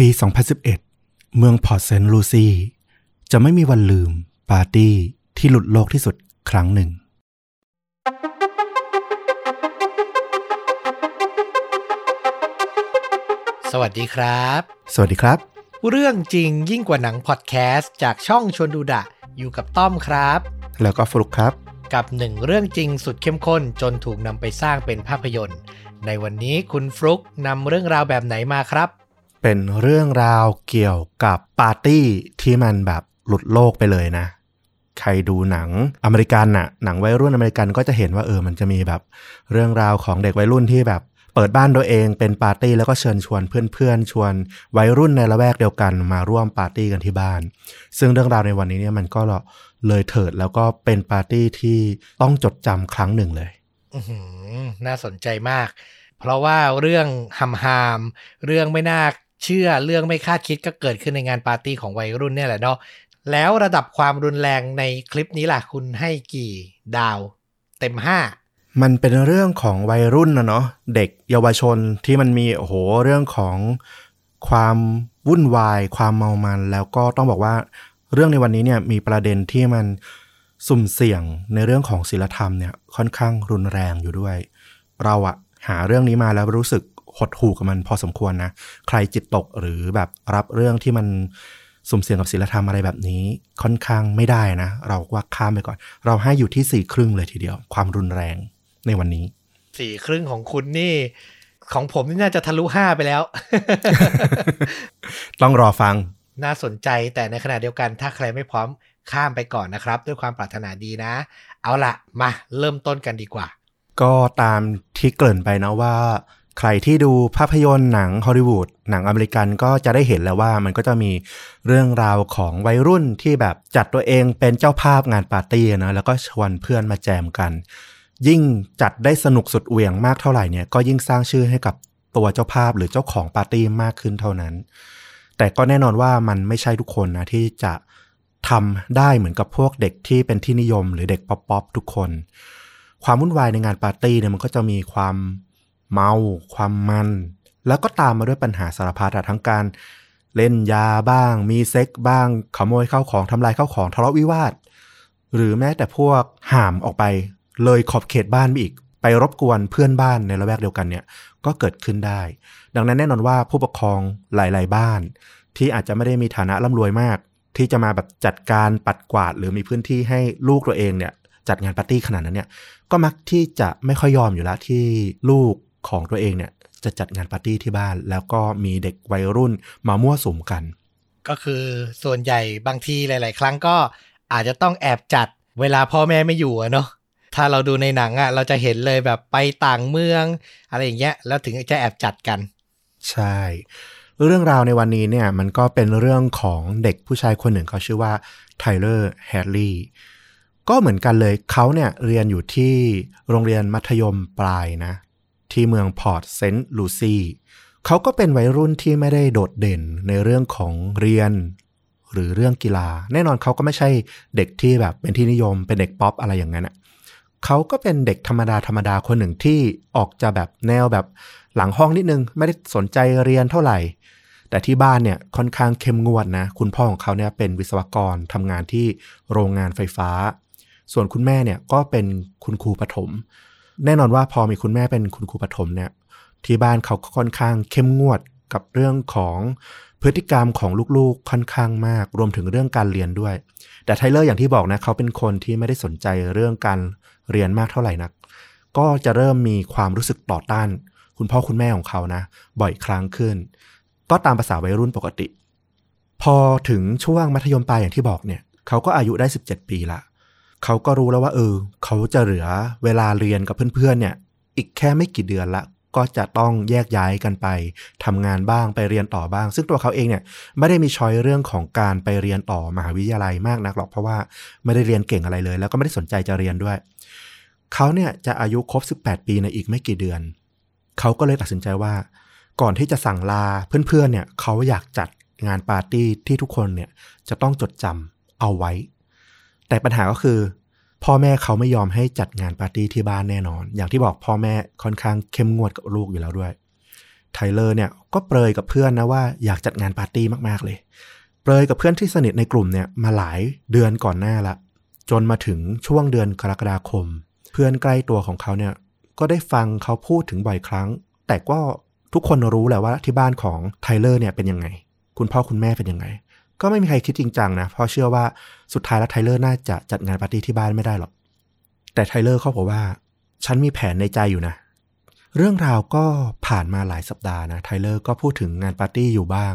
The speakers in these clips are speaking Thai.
ปี 2011 เมืองพอร์ตเซนต์ลูซีจะไม่มีวันลืมปาร์ตี้ที่หลุดโลกที่สุดครั้งหนึ่ง สวัสดีครับ สวัสดีครับ เรื่องจริงยิ่งกว่าหนังพอดแคสต์จากช่องชวนดูดะ อยู่กับต้อมครับ แล้วก็ฟลุกครับ กับหนึ่งเรื่องจริงสุดเข้มข้นจนถูกนำไปสร้างเป็นภาพยนตร์ ในวันนี้คุณฟลุกนำเรื่องราวแบบไหนมาครับ เป็นเรื่องราวเกี่ยวกับปาร์ตี้ที่มันแบบหลุดโลกไปเลยนะ ใครดูหนังอเมริกันน่ะ หนังวัยรุ่นอเมริกันก็จะเห็นว่าเออ มันจะมีแบบเรื่องราวของเด็กวัยรุ่นที่แบบเปิดบ้านตัวเองเป็นปาร์ตี้แล้วก็เชิญชวนเพื่อนๆ ชวนวัยรุ่นในละแวกเดียวกันมาร่วมปาร์ตี้กันที่บ้าน ซึ่งเรื่องราวในวันนี้เนี่ยมันก็เลยเถิดแล้วก็เป็นปาร์ตี้ที่ต้องจดจำครั้งหนึ่งเลยน่าสนใจมาก เพราะว่าเรื่องฮัมฮาม เรื่องไม่น่า เชื่อเรื่องไม่คาดคิดก็เกิดขึ้นในงานปาร์ตี้ของวัยรุ่นเนี่ยแหละเนาะแล้วระดับความรุนแรงในคลิปนี้ล่ะคุณให้กี่ดาว เต็มห้ามันเป็นเรื่องของวัยรุ่นนะเนาะเด็กเยาวชนที่มันมีโอ้โหเรื่องของความวุ่นวาย ความเมามัน แล้วก็ต้องบอกว่าเรื่องในวันนี้เนี่ยมีประเด็นที่มันสุ่มเสี่ยงในเรื่องของศีลธรรมเนี่ยค่อนข้างรุนแรงอยู่ด้วย เราอะหาเรื่องนี้มาแล้วรู้สึก หดหู่กับมันพอสมควรนะ ใครจิตตกหรือแบบรับเรื่องที่มันสุ่มเสี่ยงกับศีลธรรมอะไรแบบนี้ค่อนข้างไม่ได้นะ เราว่าข้ามไปก่อน เราให้อยู่ที่สี่ครึ่งเลยทีเดียว ความรุนแรงในวันนี้สี่ครึ่งของคุณนี่ ของผมนี่น่าจะทะลุห้าไปแล้ว ต้องรอฟังน่าสนใจแต่ในขณะเดียวกันถ้าใครไม่พร้อมข้ามไปก่อนนะครับ ด้วยความปรารถนาดีนะ เอาละมาเริ่มต้นกันดีกว่า ก็ตามที่เกริ่นไปนะว่า ใครที่ดูภาพยนตร์หนังฮอลลีวูดหนังอเมริกันก็จะได้เห็นแล้วว่ามันก็จะมีเรื่องราวของวัยรุ่นที่แบบจัดตัวเองเป็นเจ้าภาพงานปาร์ตี้นะแล้วก็ชวนเพื่อนมาแจมกัน ยิ่งจัดได้สนุกสุดเหวี่ยงมากเท่าไหร่เนี่ยก็ยิ่งสร้างชื่อให้กับตัวเจ้าภาพหรือเจ้าของปาร์ตี้มากขึ้นเท่านั้น แต่ก็แน่นอนว่ามันไม่ใช่ทุกคนนะที่จะทำได้เหมือนกับพวกเด็กที่เป็นที่นิยม หรือเด็ก pop pop ทุกคน ความวุ่นวายในงานปาร์ตี้เนี่ยมันก็จะมีความ เมา ความมัน แล้วก็ตามมาด้วยปัญหาสารพัดทั้งการเล่นยาบ้าง มีเซ็กบ้าง ขโมยข้าวของทำลายข้าวของทะเลาะวิวาท หรือแม้แต่พวกห่ามออกไป เลยขอบเขตบ้านไปอีก ไปรบกวนเพื่อนบ้านในละแวกเดียวกันเนี่ยก็เกิดขึ้นได้ ดังนั้นแน่นอนว่าผู้ปกครองหลาย ๆ บ้าน ที่อาจจะไม่ได้มีฐานะร่ำรวยมาก ที่จะมาแบบจัดการปัดกวาด หรือมีพื้นที่ให้ลูกตัวเองเนี่ยจัดงานปาร์ตี้ขนาดนั้นเนี่ยก็มักที่จะไม่ค่อยยอมอยู่แล้วที่ลูก ของตัวเองเนี่ยจะจัดงานปาร์ตี้ที่บ้าน แล้วก็มีเด็กวัยรุ่นมามั่วสุมกัน ก็คือส่วนใหญ่บางทีหลาย ๆ ครั้งก็อาจจะต้องแอบจัดเวลาพ่อแม่ไม่อยู่อะเนาะถ้าเราดูในหนังอะเราจะเห็นเลยแบบไปต่างเมือง อะไรอย่างเงี้ยแล้วถึงจะแอบจัดกัน ใช่ เรื่องราวในวันนี้เนี่ยมันก็เป็นเรื่องของเด็กผู้ชายคนหนึ่งเขาชื่อว่าไทเลอร์แฮร์รี่ก็เหมือนกันเลยเขาเนี่ยเรียนอยู่ที่โรงเรียนมัธยมปลายนะ ที่เมืองพอร์ตเซนต์ลูซีเขาก็เป็นวัยรุ่นที่ไม่ได้โดดเด่นในเรื่องของเรียน หรือเรื่องกีฬา แน่นอนเขาก็ไม่ใช่เด็กที่แบบเป็นที่นิยมเป็นเด็กป๊อปอะไรอย่างนั้นอะเขาก็เป็นเด็กธรรมดาธรรมดาคนหนึ่งที่ออกจะแบบแนวแบบหลังห้องนิดนึง ไม่ได้สนใจเรียนเท่าไหร่ แต่ที่บ้านเนี่ยค่อนข้างเข้มงวดนะ คุณพ่อของเขาเนี่ยเป็นวิศวกรทำงานที่โรงงานไฟฟ้า ส่วนคุณแม่เนี่ยก็เป็นคุณครูปฐม แน่นอนว่าพอมีคุณแม่เป็นคุณครูปฐมเนี่ย ที่บ้านเขาก็ค่อนข้างเข้มงวดกับเรื่องของพฤติกรรมของลูกๆค่อนข้างมาก รวมถึงเรื่องการเรียนด้วย แต่ไทเลอร์อย่างที่บอกนะเขาเป็นคนที่ไม่ได้สนใจเรื่องการเรียนมากเท่าไหร่นัก ก็จะเริ่มมีความรู้สึกต่อต้าน คุณพ่อคุณแม่ของเขานะ บ่อยครั้งขึ้น ก็ตามภาษาวัยรุ่นปกติ พอถึงช่วงมัธยมปลายอย่างที่บอกเนี่ย เขาก็อายุได้ 17 ปีละ เขาก็รู้แล้วว่าเออ เขาจะเหลือเวลาเรียนกับเพื่อนๆเนี่ย อีกแค่ไม่กี่เดือนละก็จะต้องแยกย้ายกันไปทำงานบ้างไปเรียนต่อบ้าง ซึ่งตัวเขาเองเนี่ยไม่ได้มีช้อยเรื่องของการไปเรียนต่อมหาวิทยาลัยมากนักหรอกเพราะว่าไม่ได้เรียนเก่งอะไรเลย แล้วก็ไม่ได้สนใจจะเรียนด้วย เขาเนี่ยจะอายุครบ 18 ปีในอีกไม่กี่เดือน เขาก็เลยตัดสินใจว่า ก่อนที่จะสั่งลาเพื่อนๆเนี่ยเขาอยากจัดงานปาร์ตี้ที่ทุกคนเนี่ยจะต้องจดจำเอาไว้ แต่ปัญหาก็คือ พ่อแม่เขาไม่ยอมให้จัดงานปาร์ตี้ที่บ้านแน่นอน อย่างที่บอกพ่อแม่ค่อนข้างเข้มงวดกับลูกอยู่แล้วด้วยไทเลอร์เนี่ยก็เปรยกับเพื่อนนะว่าอยากจัดงานปาร์ตี้มากๆเลยเปรยกับเพื่อนที่สนิทในกลุ่มเนี่ยมาหลายเดือนก่อนหน้าละ จนมาถึงช่วงเดือนกรกฎาคม เพื่อนใกล้ตัวของเขาเนี่ยก็ได้ฟังเขาพูดถึงบ่อยครั้ง แต่ก็ทุกคนรู้แหละว่าที่บ้านของไทเลอร์เนี่ยเป็นยังไง คุณพ่อคุณแม่เป็นยังไง ก็ไม่มีใครคิดจริงจังนะ เพราะเชื่อว่าสุดท้ายแล้วไทเลอร์น่าจะจัดงานปาร์ตี้ที่บ้านไม่ได้หรอก แต่ไทเลอร์เขาบอกว่า ฉันมีแผนในใจอยู่นะ เรื่องราวก็ผ่านมาหลายสัปดาห์นะ ไทเลอร์ก็พูดถึงงานปาร์ตี้อยู่บ้าง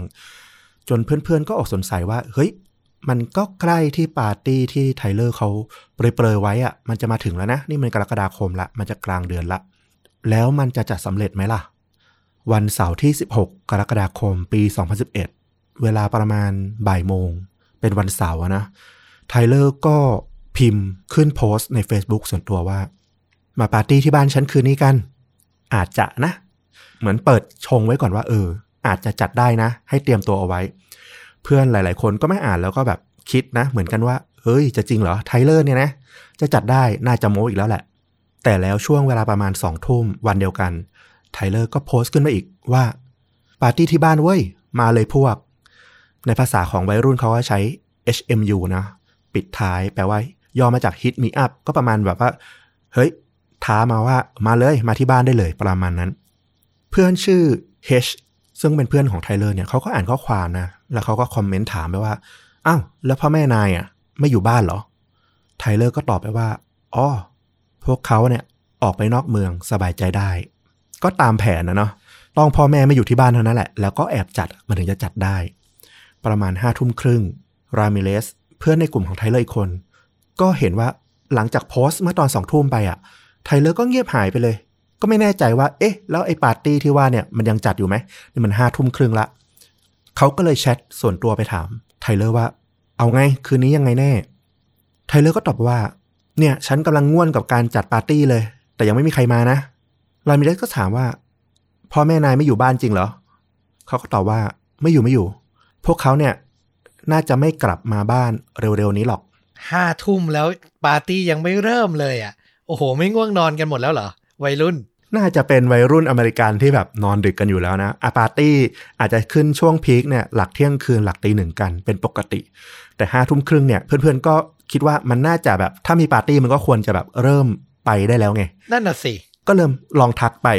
จนเพื่อนๆก็ออกสงสัยว่า เฮ้ย มันก็ใกล้ที่ปาร์ตี้ที่ไทเลอร์เขาเปรยๆไว้อะมันจะมาถึงแล้วนะ นี่มันกรกฎาคมละ มันจะกลางเดือนละ แล้วมันจะจัดสำเร็จไหมล่ะ วันเสาร์ที่ 16 กรกฎาคมปี 2011 เวลาประมาณบ่ายโมง เป็นวันเสาร์นะไทเลอร์ก็พิมพ์ขึ้นโพสต์ใน Facebook ส่วนตัวว่า มาปาร์ตี้ที่บ้านฉันคืนนี้กัน อาจจะนะ เหมือนเปิดชงไว้ก่อนว่า เออ อาจจะจัดได้นะ ให้เตรียมตัวเอาไว้ เพื่อนหลาย ๆ คนก็ไม่อ่านแล้วก็แบบคิดนะ เหมือนกันว่าเฮ้ย จะจริงเหรอไทเลอร์เนี่ยนะ จะจัดได้น่าจะโม้อีกแล้วแหละ แต่แล้วช่วงเวลาประมาณสองทุ่มวันเดียวกันไทเลอร์ก็โพสต์ขึ้นมาอีกว่าปาร์ตี้ที่บ้านเว้ย มาเลยพวก ในภาษาของวัยรุ่นเขาก็ใช้ HMU นะปิดท้ายแปลว่าย่อมาจาก hit me up ก็ประมาณแบบว่า เฮ้ย ท้ามาว่ามาเลยมาที่บ้านได้เลยประมาณนั้น เพื่อนชื่อ H ซึ่งเป็นเพื่อนของไทเลอร์เนี่ยเขาก็อ่านข้อความนะ แล้วเขาก็คอมเมนต์ถามไปว่า อ้าว แล้วพ่อแม่นายอะ ไม่อยู่บ้านเหรอ ไทเลอร์ก็ตอบไปว่าอ๋อพวกเขาเนี่ยออกไปนอกเมืองสบายใจได้ ก็ตามแผนนะเนาะต้องพ่อแม่ไม่อยู่ที่บ้านเท่านั้นแหละ แล้วก็แอบจัดมันถึงจะจัดได้ ประมาณห้าทุ่มครึ่ง รามิเรซ เพื่อนในกลุ่มของไทเลอร์อีกคน ก็เห็นว่าหลังจากโพสต์เมื่อตอนสองทุ่มไปอะไทเลอร์ก็เงียบหายไปเลย ก็ไม่แน่ใจว่า เอ๊ะ แล้วไอ้ปาร์ตี้ที่ว่าเนี่ยมันยังจัดอยู่ไหมนี่มันห้าทุ่มครึ่งละเขาก็เลยแชทส่วนตัวไปถามไทเลอร์ว่า เอาไงคืนนี้ยังไงแน่ ไทเลอร์ก็ตอบว่า เนี่ย ฉันกำลังง่วนกับการจัดปาร์ตี้เลย แต่ยังไม่มีใครมานะรามิเรซก็ถามว่าพ่อแม่นายไม่อยู่บ้านจริงเหรอ เขาก็ตอบว่าไม่อยู่ไม่อยู่ พวกเขาเนี่ยน่าจะไม่กลับมาบ้านเร็วๆนี้หรอกห้าทุ่มแล้วปาร์ตี้ยังไม่เริ่มเลยอะ โอ้โห ไม่ง่วงนอนกันหมดแล้วเหรอ วัยรุ่น น่าจะเป็นวัยรุ่นอเมริกันที่แบบนอนดึกกันอยู่แล้วนะอาปาร์ตี้อาจจะขึ้นช่วงพีคเนี่ยหลักเที่ยงคืนหลักตีหนึ่งกันเป็นปกติ แต่ห้าทุ่มครึ่งเนี่ยเพื่อนๆก็คิดว่ามันน่าจะแบบถ้ามีปาร์ตี้มันก็ควรจะแบบเริ่มไปได้แล้วไง นั่นน่ะสิ ก็เริ่มลองทักไป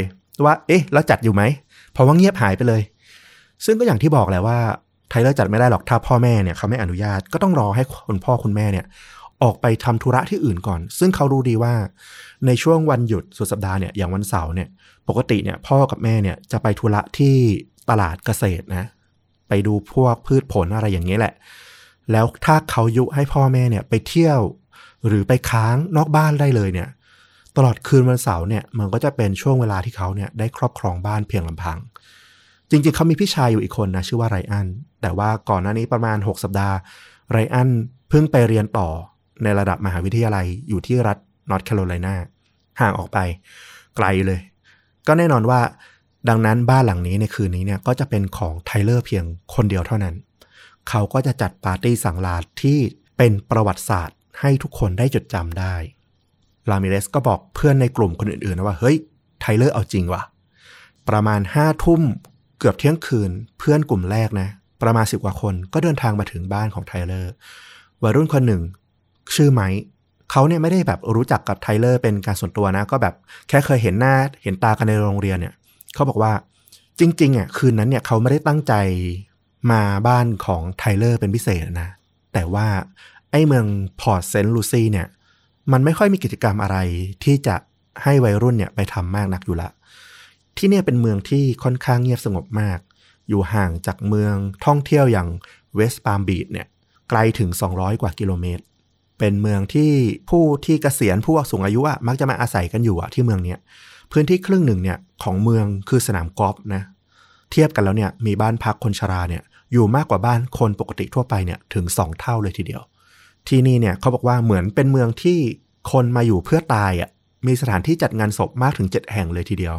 ว่า เอ๊ะ แล้วจัดอยู่ไหมเพราะว่าเงียบหายไปเลย ซึ่งก็อย่างที่บอกแหละว่า ไทเลอร์จัดไม่ได้หรอกถ้าพ่อแม่เนี่ยเขาไม่อนุญาตก็ต้องรอให้คุณพ่อคุณแม่เนี่ยออกไปทำธุระที่อื่นก่อน ซึ่งเขารู้ดีว่า ในช่วงวันหยุดสุดสัปดาห์เนี่ยอย่างวันเสาร์เนี่ยปกติเนี่ยพ่อกับแม่เนี่ยจะไปธุระที่ตลาดเกษตรนะไปดูพวกพืชผลอะไรอย่างนี้แหละ แล้วถ้าเขายุให้พ่อแม่เนี่ยไปเที่ยว หรือไปค้างนอกบ้านได้เลยเนี่ยตลอดคืนวันเสาร์เนี่ยมันก็จะเป็นช่วงเวลาที่เขาเนี่ยได้ครอบครองบ้านเพียงลำพัง จริงๆ เขามีพี่ชายอยู่อีกคนนะชื่อว่าไรอัน แต่ว่าก่อนหน้านี้ประมาณ 6 สัปดาห์ ไรอันเพิ่งไปเรียนต่อในระดับมหาวิทยาลัยอยู่ที่รัฐนอร์ทแคโรไลนาห่างออกไปไกลเลย ก็แน่นอนว่าดังนั้นบ้านหลังนี้ในคืนนี้เนี่ยก็จะเป็นของไทเลอร์เพียงคนเดียวเท่านั้น เขาก็จะจัดปาร์ตี้สั่งลาที่เป็นประวัติศาสตร์ให้ทุกคนได้จดจำได้ รามิเรซก็บอกเพื่อนในกลุ่มคนอื่นๆนะว่า เฮ้ย ไทเลอร์เอาจริงว่ะ ประมาณห้าทุ่ม เกือบเที่ยงคืนเพื่อนกลุ่มแรกนะ ประมาณสิบกว่าคนก็เดินทางมาถึงบ้านของไทเลอร์วัยรุ่นคนหนึ่ง ชื่อไมค์เขาเนี่ยไม่ได้แบบรู้จักกับไทเลอร์เป็นการส่วนตัวนะ ก็แบบแค่เคยเห็นหน้าเห็นตากันในโรงเรียนเนี่ยเขาบอกว่าจริงๆอะคืนนั้นเนี่ยเขาไม่ได้ตั้งใจมาบ้านของไทเลอร์เป็นพิเศษนะ แต่ว่าไอ้เมืองพอร์ตเซนต์ลูซี่เนี่ย มันไม่ค่อยมีกิจกรรมอะไรที่จะให้วัยรุ่นเนี่ยไปทำมากนักอยู่ละ ที่เนี่ยเป็นเมืองที่ค่อนข้างเงียบสงบมาก อยู่ห่างจากเมืองท่องเที่ยวอย่างเวสต์ปาล์มบีชเนี่ยไกลถึง 200 กว่ากิโลเมตร เป็นเมืองที่ผู้ที่เกษียณผู้สูงอายุอะมักจะมาอาศัยกันอยู่อะที่เมืองเนี้ยพื้นที่ครึ่งหนึ่งเนี่ยของเมืองคือสนามกอล์ฟนะเทียบกันแล้วเนี่ยมีบ้านพักคนชราเนี่ยอยู่มากกว่าบ้านคนปกติทั่วไปเนี่ยถึง 2 เท่าเลยทีเดียว ที่นี่เนี่ยเขาบอกว่าเหมือนเป็นเมืองที่คนมาอยู่เพื่อตายอะ่ะมีสถานที่จัดงานศพมากถึง 7 แห่งเลยทีเดียว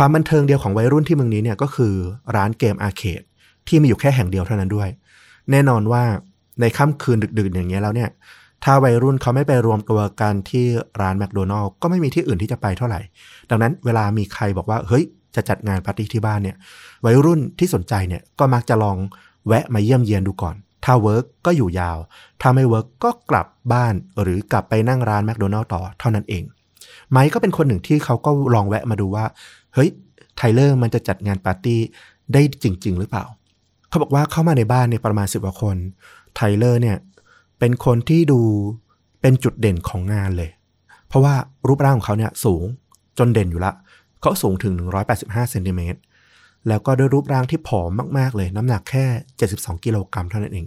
ความบันเทิงเดียวของวัยรุ่นที่เมืองนี้เนี่ยก็คือร้านเกม arcade ที่มีอยู่แค่แห่งเดียวเท่านั้นด้วย แน่นอนว่าในค่ำคืนดึกๆ อย่างเงี้ยแล้วเนี่ยถ้าวัยรุ่นเขาไม่ไปรวมตัวกันที่ร้านแมคโดนัลด์ก็ไม่มีที่อื่นที่จะไปเท่าไหร่ ดังนั้นเวลามีใครบอกว่าเฮ้ยจะจัดงานปาร์ตี้ที่บ้านเนี่ยวัยรุ่นที่สนใจเนี่ยก็มักจะลองแวะมาเยี่ยมเยียนดูก่อน ถ้า work ก็อยู่ยาว ถ้าไม่ work ก็กลับบ้านหรือกลับไปนั่งร้านแมคโดนัลด์ต่อเท่านั้นเอง ไมค์ก็เป็นคนหนึ่งที่เขาก็ลองแวะมาดูว่า เฮ้ยไทเลอร์มันจะจัดงานปาร์ตี้ได้จริง ๆ หรือเปล่า เขาบอกว่าเข้ามาในบ้านเนี่ยประมาณสิบกว่าคนไทเลอร์เนี่ยเป็นคนที่ดูเป็นจุดเด่นของงานเลย เพราะว่ารูปร่างของเขาเนี่ยสูงจนเด่นอยู่ละ เขาสูงถึง 185เซนติเมตรแล้วก็ด้วยรูปร่างที่ผอมมากๆเลย น้ำหนักแค่ 72 กิโลกรัมเท่านั้นเอง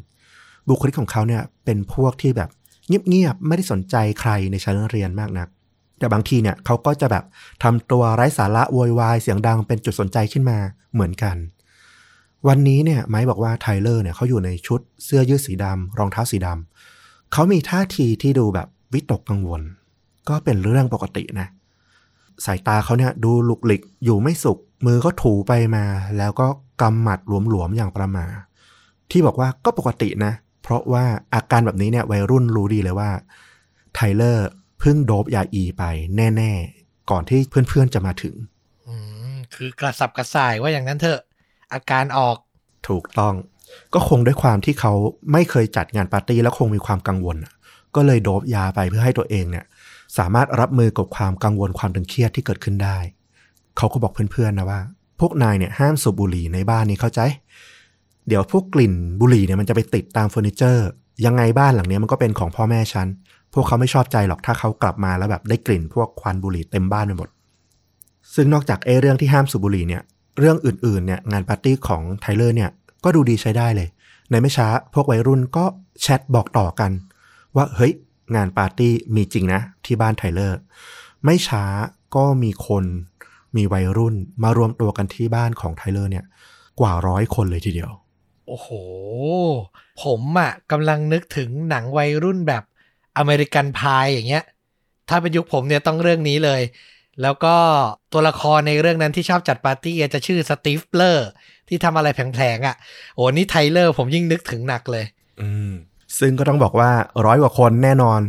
บุคลิกของเขาเนี่ยเป็นพวกที่แบบเงียบๆ ไม่ได้สนใจใครในชั้นเรียนมากนัก แต่บางทีเนี่ยเขาก็จะแบบทำตัวไร้สาระโวยวายเสียงดังเป็นจุดสนใจขึ้นมาเหมือนกัน วันนี้เนี่ยไมค์บอกว่าไทเลอร์เนี่ยเขาอยู่ในชุดเสื้อยืดสีดำรองเท้าสีดำเขามีท่าทีที่ดูแบบวิตกกังวล ก็เป็นเรื่องปกตินะ สายตาเขาเนี่ยดูหลุกหลิกอยู่ไม่สุข มือก็ถูไปมา แล้วก็กำหมัดหลวมๆอย่างประมา ที่บอกว่าก็ปกตินะ เพราะว่าอาการแบบนี้เนี่ยวัยรุ่นรู้ดีเลยว่าไทเลอร์ เพิ่งโดบยาอีไปแน่ ๆ ก่อนที่เพื่อนๆจะมาถึงอืมคือกระสับกระส่ายว่าอย่างนั้นเถอะ อาการออก ถูกต้อง ก็คงด้วยความที่เขาไม่เคยจัดงานปาร์ตี้แล้วคงมีความกังวลอะก็เลยโดบยาไปเพื่อให้ตัวเองเนี่ย สามารถรับมือกับความกังวลความตึงเครียดที่เกิดขึ้นได้ เขาก็บอกเพื่อนๆนะว่า พวกนายเนี่ยห้ามสูบบุหรี่ในบ้านนี้เข้าใจ เดี๋ยวพวกกลิ่นบุหรี่เนี่ยมันจะไปติดตามเฟอร์นิเจอร์ ยังไงบ้านหลังเนี้ยมันก็เป็นของพ่อแม่ฉัน พวกเขาไม่ชอบใจหรอกถ้าเขากลับมาแล้วแบบได้กลิ่นพวกควันบุหรี่เต็มบ้านไปหมด ซึ่งนอกจากเอเรื่องที่ห้ามสูบบุหรี่เนี่ย เรื่องอื่นๆเนี่ยงานปาร์ตี้ของไทเลอร์เนี่ยก็ดูดีใช้ได้เลย ในไม่ช้าพวกวัยรุ่นก็แชทบอกต่อกัน ว่าเฮ้ยงานปาร์ตี้มีจริงนะที่บ้านไทเลอร์ ไม่ช้าก็มีคนมีวัยรุ่นมารวมตัวกันที่บ้านของไทเลอร์เนี่ยกว่าร้อยคนเลยทีเดียว โอ้โห ผมอะ่ะกำลังนึกถึงหนังวัยรุ่นแบบ American Pie อย่างเงี้ย ถ้าเป็นยุคผมเนี่ยต้องเรื่องนี้เลย แล้วก็ตัวละครในเรื่องนั้นที่ชอบจัดปาร์ตี้จะชื่อสตีฟเลอร์ที่ทำอะไรแผลงๆอะ่ะ โอ้นี่ไทเลอร์ผมยิ่งนึกถึงหนักเลย อืม ซึ่งก็ต้องบอกว่าร้อยกว่าคนแน่นอน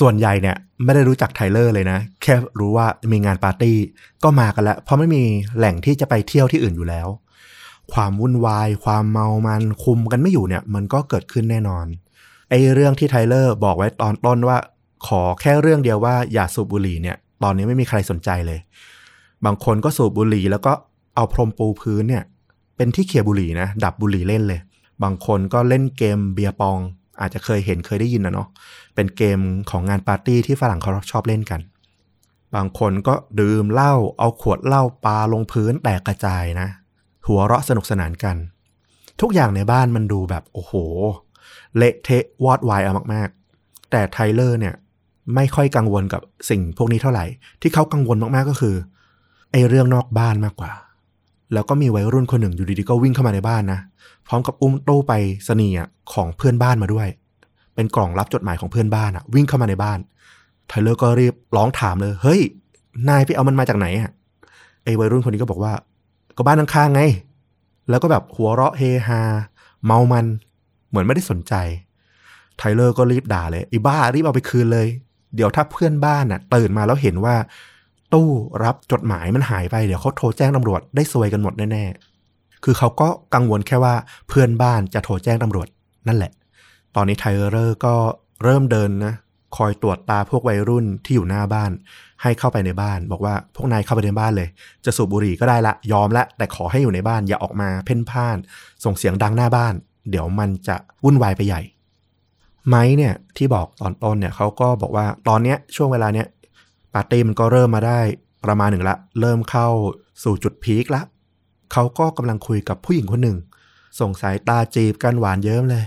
ส่วนใหญ่เนี่ยไม่ได้รู้จักไทเลอร์เลยนะ แค่รู้ว่ามีงานปาร์ตี้ก็มากันแล้ว เพราะไม่มีแหล่งที่จะไปเที่ยวที่อื่นอยู่แล้ว ความวุ่นวาย ความเมามันคุมกันไม่อยู่เนี่ย มันก็เกิดขึ้นแน่นอน อ้เรื่องที่ไทเลอร์บอกไว้ตอนต้นว่า ขอแค่เรื่องเดียวว่าอย่าสูบบุหรี่เนี่ย ตอนนี้ไม่มีใครสนใจเลย บางคนก็สูบบุหรี่แล้วก็เอาพรมปูพื้นเนี่ย เป็นที่เคียบุหรี่นะ ดับบุหรี่เล่นเลย บางคนก็เล่นเกมเบียร์ปอง อาจจะเคยเห็นเคยได้ยินนะเนาะเป็นเกมของงานปาร์ตี้ที่ฝรั่งเขาชอบเล่นกัน บางคนก็ดื่มเหล้าเอาขวดเหล้าปาลงพื้นแตกกระจายนะหัวเราะสนุกสนานกัน ทุกอย่างในบ้านมันดูแบบโอ้โห เละเทะวอดวายเอามากๆ แต่ไทเลอร์เนี่ยไม่ค่อยกังวลกับสิ่งพวกนี้เท่าไหร่ ที่เขากังวลมากๆก็คือไอ้เรื่องนอกบ้านมากกว่า แล้วก็มีวัยรุ่นคนหนึ่งอยู่ดีๆก็วิ่งเข้ามาในบ้านนะ พร้อมกับอุ้มตู้ไปรษณีย์ของเพื่อนบ้านมาด้วย เป็นกล่องรับจดหมายของเพื่อนบ้านอะวิ่งเข้ามาในบ้านไทเลอร์ก็รีบร้องถามเลย เฮ้ย นายไปเอามันมาจากไหนอะไอ้วัยรุ่นคนนี้ก็บอกว่า ก็บ้านข้างๆไง แล้วก็แบบหัวเราะเฮฮา เมามัน เหมือนไม่ได้สนใจ ไทเลอร์ก็รีบด่าเลยไอ้บ้ารีบเอาไปคืนเลย เดี๋ยวถ้าเพื่อนบ้านน่ะตื่นมาแล้วเห็นว่า ตู้รับจดหมายมันหายไปเดี๋ยวเขาโทรแจ้งตำรวจได้ซวยกันหมดแน่ๆคือเขาก็กังวลแค่ว่าเพื่อนบ้านจะโทรแจ้งตำรวจนั่นแหละ ตอนนี้ไทเลอร์ก็เริ่มเดินนะคอยตรวจตาพวกวัยรุ่นที่อยู่หน้าบ้าน ให้เข้าไปในบ้าน บอกว่าพวกนายเข้าไปในบ้านเลย จะสูบบุหรี่ก็ได้ละยอมละ แต่ขอให้อยู่ในบ้านอย่าออกมาเพ่นพ่าน ส่งเสียงดังหน้าบ้าน เดี๋ยวมันจะวุ่นวายไปใหญ่ ไม้เนี่ยที่บอกตอนต้นเนี่ยเขาก็บอกว่าตอนเนี้ยช่วงเวลาเนี้ยปาร์ตี้มันก็เริ่มมาได้ประมาณหนึ่งละ เริ่มเข้าสู่จุด peak ละเขาก็กำลังคุยกับผู้หญิงคนหนึ่ง ส่งสายตาจีบกันหวานเยิ้มเลย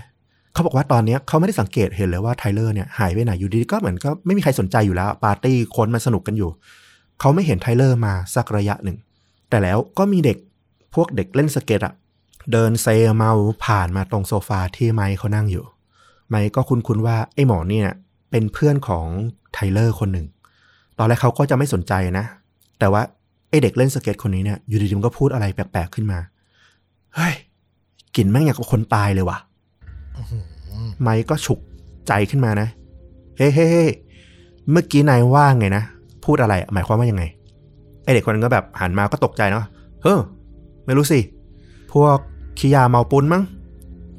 เขาบอกว่าตอนนี้เขาไม่ได้สังเกตเห็นเลยว่าไทเลอร์เนี่ยหายไปไหนอยู่ดีก็เหมือนก็ไม่มีใครสนใจอยู่แล้ว ปาร์ตี้คนมันสนุกกันอยู่ เขาไม่เห็นไทเลอร์มาสักระยะหนึ่ง แต่แล้วก็มีเด็กพวกเด็กเล่นสเก็ตอะ เดินเซเมาผ่านมาตรงโซฟาที่ไมค์เขานั่งอยู่ ไมค์ก็คุ้นๆว่าไอ้หมอเนี่ย เป็นเพื่อนของไทเลอร์คนหนึ่ง ตอนแรกเขาก็จะไม่สนใจนะ แต่ว่าไอ้เด็กเล่นสเก็ตคนนี้เนี่ยอยู่ดีๆมันก็พูดอะไรแปลกๆขึ้นมา เฮ้ยกลิ่นแม่งอย่างกับคนตายเลยว่ะไมค์ก็ฉุกใจขึ้นมานะ เฮ้เฮ้เฮ้เมื่อกี้นายว่าไงนะ พูดอะไร หมายความว่ายังไง ไอเด็กคนนั้นก็แบบหันมาก็ตกใจเนาะ เฮ้อ ไม่รู้สิ พวก ขี้ยาเมาปุ๊นมั้ง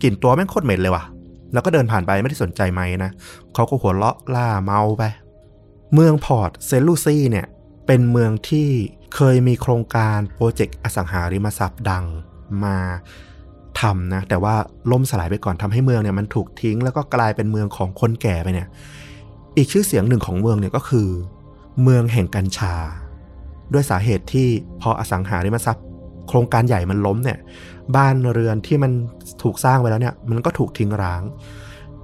กลิ่นตัวแม่งโคตรเหม็นเลยว่ะ แล้วก็เดินผ่านไปไม่ได้สนใจไมค์นะเขาก็หัวเราะร่าเมาไป เมืองพอร์ตเซนต์ลูซี่เนี่ย เป็นเมืองที่เคยมีโครงการโปรเจกต์อสังหาริมทรัพย์ดังมาทำนะ แต่ว่าล่มสลายไปก่อนทำให้เมืองเนี่ยมันถูกทิ้ง แล้วก็กลายเป็นเมืองของคนแก่ไปเนี่ย อีกชื่อเสียงหนึ่งของเมืองเนี่ยก็คือ เมืองแห่งกัญชา ด้วยสาเหตุที่พออสังหาริมทรัพย์ โครงการใหญ่มันล้มเนี่ย บ้านเรือนที่มันถูกสร้างไว้แล้วเนี่ย มันก็ถูกทิ้งร้าง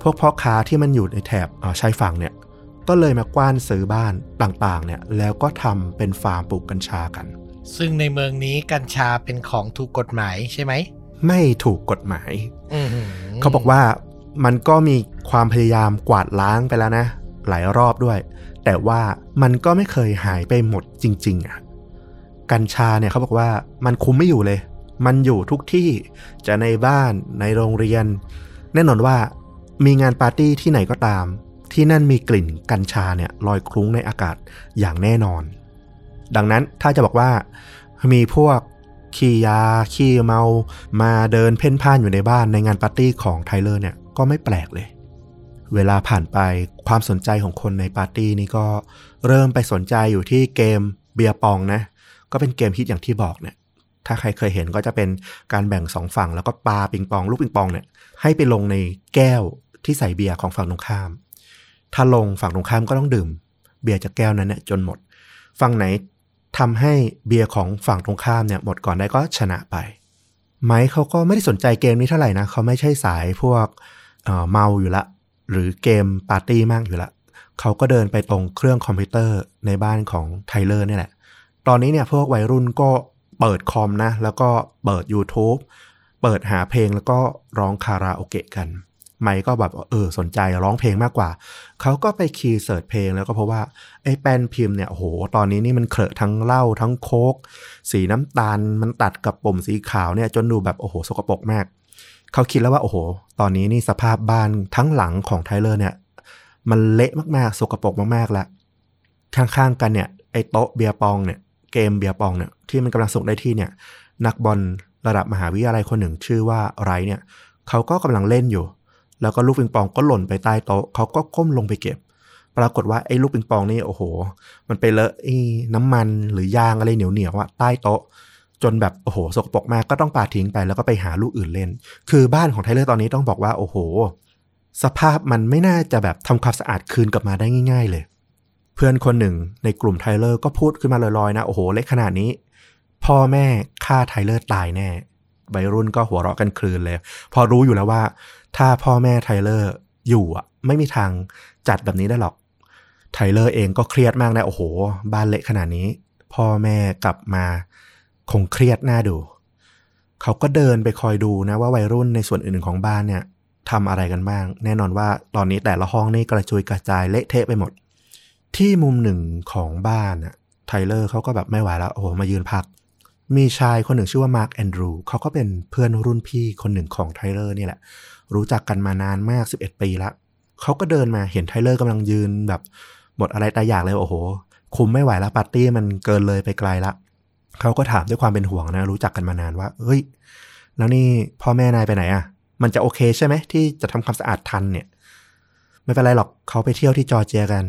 พวกพ่อค้าที่มันอยู่ในแถบเอ่อชายฝั่งเนี่ย ก็เลยมากว้านซื้อบ้านต่างๆ เนี่ย แล้วก็ทำเป็นฟาร์มปลูกกัญชากัน ซึ่งในเมืองนี้กัญชาเป็นของถูกกฎหมายใช่ไหม ไม่ถูกกฎหมายอือหืเขาบอกว่ามันก็มีความพยายามกวาดล้างไปแล้วนะ หลายรอบด้วย แต่ว่ามันก็ไม่เคยหายไปหมดจริง ๆอะกัญชาเนี่ยเขาบอกว่ามันคุมไม่อยู่เลย มันอยู่ทุกที่จะในบ้านในโรงเรียน แน่นอนว่ามีงานปาร์ตี้ที่ไหนก็ตาม ที่นั่นมีกลิ่นกัญชาเนี่ยลอยคลุ้งในอากาศอย่างแน่นอน ดังนั้นถ้าจะบอกว่า มีพวกขี้ยาขี้เมามาเดินเพ่นพ่านอยู่ในบ้านในงานปาร์ตี้ของไทเลอร์เนี่ยก็ไม่แปลกเลย เวลาผ่านไปความสนใจของคนในปาร์ตี้นี่ก็เริ่มไปสนใจอยู่ที่เกมเบียร์ปองนะ ก็เป็นเกมฮิตอย่างที่บอกเนี่ย ถ้าใครเคยเห็นก็จะเป็นการแบ่งสองฝั่ง แล้วก็ปาปิงปอง ลูกปิงปองเนี่ยให้ไปลงในแก้วที่ใส่เบียร์ของฝั่งตรงข้าม ถ้าลงฝั่งตรงข้ามก็ต้องดื่ม เบียร์จากแก้วนั้นเนี่ยจนหมด ฝั่งไหนทำให้เบียร์ของฝั่งตรงข้ามเนี่ยหมดก่อนได้ก็ชนะไป ไมค์เขาก็ไม่ได้สนใจเกมนี้เท่าไหร่นะเขาไม่ใช่สายพวกเออเมาอยู่ละ หรือเกมปาร์ตี้มากอยู่ละเขาก็เดินไปตรงเครื่องคอมพิวเตอร์ในบ้านของไทเลอร์นี่แหละ ตอนนี้เนี่ยพวกวัยรุ่นก็ เปิดคอมนะ แล้วก็เปิด YouTube เปิดหาเพลงแล้วก็ร้องคาราโอเกะกัน ไมค์ก็แบบเออสนใจร้องเพลงมากกว่า เขาก็ไป key search เพลงแล้วก็พบว่า ไอ้แป้นพิมพ์เนี่ยโอ้โห ตอนนี้นี่มันเลอะทั้งเหล้าทั้งโค้ก สีน้ำตาลมันตัดกับปุ่มสีขาวเนี่ยจนดูแบบโอ้โหสกปรกมาก เขาคิดแล้วว่าโอ้โห ตอนนี้นี่สภาพบ้านทั้งหลังของไทเลอร์เนี่ย มันเละมากๆ สกปรกมากๆแล้วข้างๆกันเนี่ยไอ้โต๊ะเบียร์ปองเนี่ยเกมเบียร์ปองเนี่ย ที่มันกำลังส่งได้ที่เนี่ย นักบอลระดับมหาวิทยาลัยคนหนึ่งชื่อว่าไรเนี่ยเขาก็กำลังเล่นอยู่ แล้วก็ลูกปิงปองก็หล่นไปใต้โต๊ะเขาก็ก้มลงไปเก็บ ปรากฏว่าไอ้ลูกปิงปองนี่โอ้โห มันไปเลอะไอ้น้ำมันหรือยางอะไรเหนียวเหนียวอะใต้โต๊ะ จนแบบโอ้โหสกปรกมากก็ต้องปาทิ้งไปแล้วก็ไปหาลูกอื่นเล่น คือบ้านของไทเลอร์ตอนนี้ต้องบอกว่าโอ้โห สภาพมันไม่น่าจะแบบทำความสะอาดคืนกลับมาได้ง่าย ๆ เลยเพื่อนคนหนึ่งในกลุ่มไทเลอร์ก็พูดขึ้นมาลอยๆนะ โอ้โห เละขนาดนี้ พ่อแม่ฆ่าไทเลอร์ตายแน่วัยรุ่นก็หัวเราะกันครืนเลย พอรู้อยู่แล้วว่า ถ้าพ่อแม่ไทเลอร์อยู่อะ ไม่มีทางจัดแบบนี้ได้หรอก ไทเลอร์เองก็เครียดมากนะโอ้โห บ้านเละขนาดนี้ พ่อแม่กลับมาคงเครียดน่าดู เขาก็เดินไปคอยดูนะว่าวัยรุ่นในส่วนอื่นของบ้านเนี่ยทำอะไรกันบ้าง แน่นอนว่าตอนนี้แต่ละห้องนี่กระจุยกระจายเละเทะไปหมด ที่มุมหนึ่งของบ้านน่ะไทเลอร์เขาก็แบบไม่ไหวแล้ว โอ้โห มายืนพัก มีชายคนหนึ่งชื่อว่ามาร์คแอนดรูเขาก็เป็นเพื่อนรุ่นพี่คนหนึ่งของไทเลอร์นี่แหละ รู้จักกันมานานมาก 11 ปีละเขาก็เดินมาเห็นไทเลอร์กำลังยืนแบบหมดอาลัยตายอยากเลยโอ้โห คุมไม่ไหวแล้วปาร์ตี้มันเกินเลยไปไกลละเขาก็ถามด้วยความเป็นห่วงนะ รู้จักกันมานานว่า เฮ้ย แล้วนี่พ่อแม่นายไปไหนอะ่ะ มันจะโอเคใช่ไหมที่จะทำความสะอาดทันเนี่ย ไม่เป็นไรหรอกเขาไปเที่ยวที่จอร์เจียกัน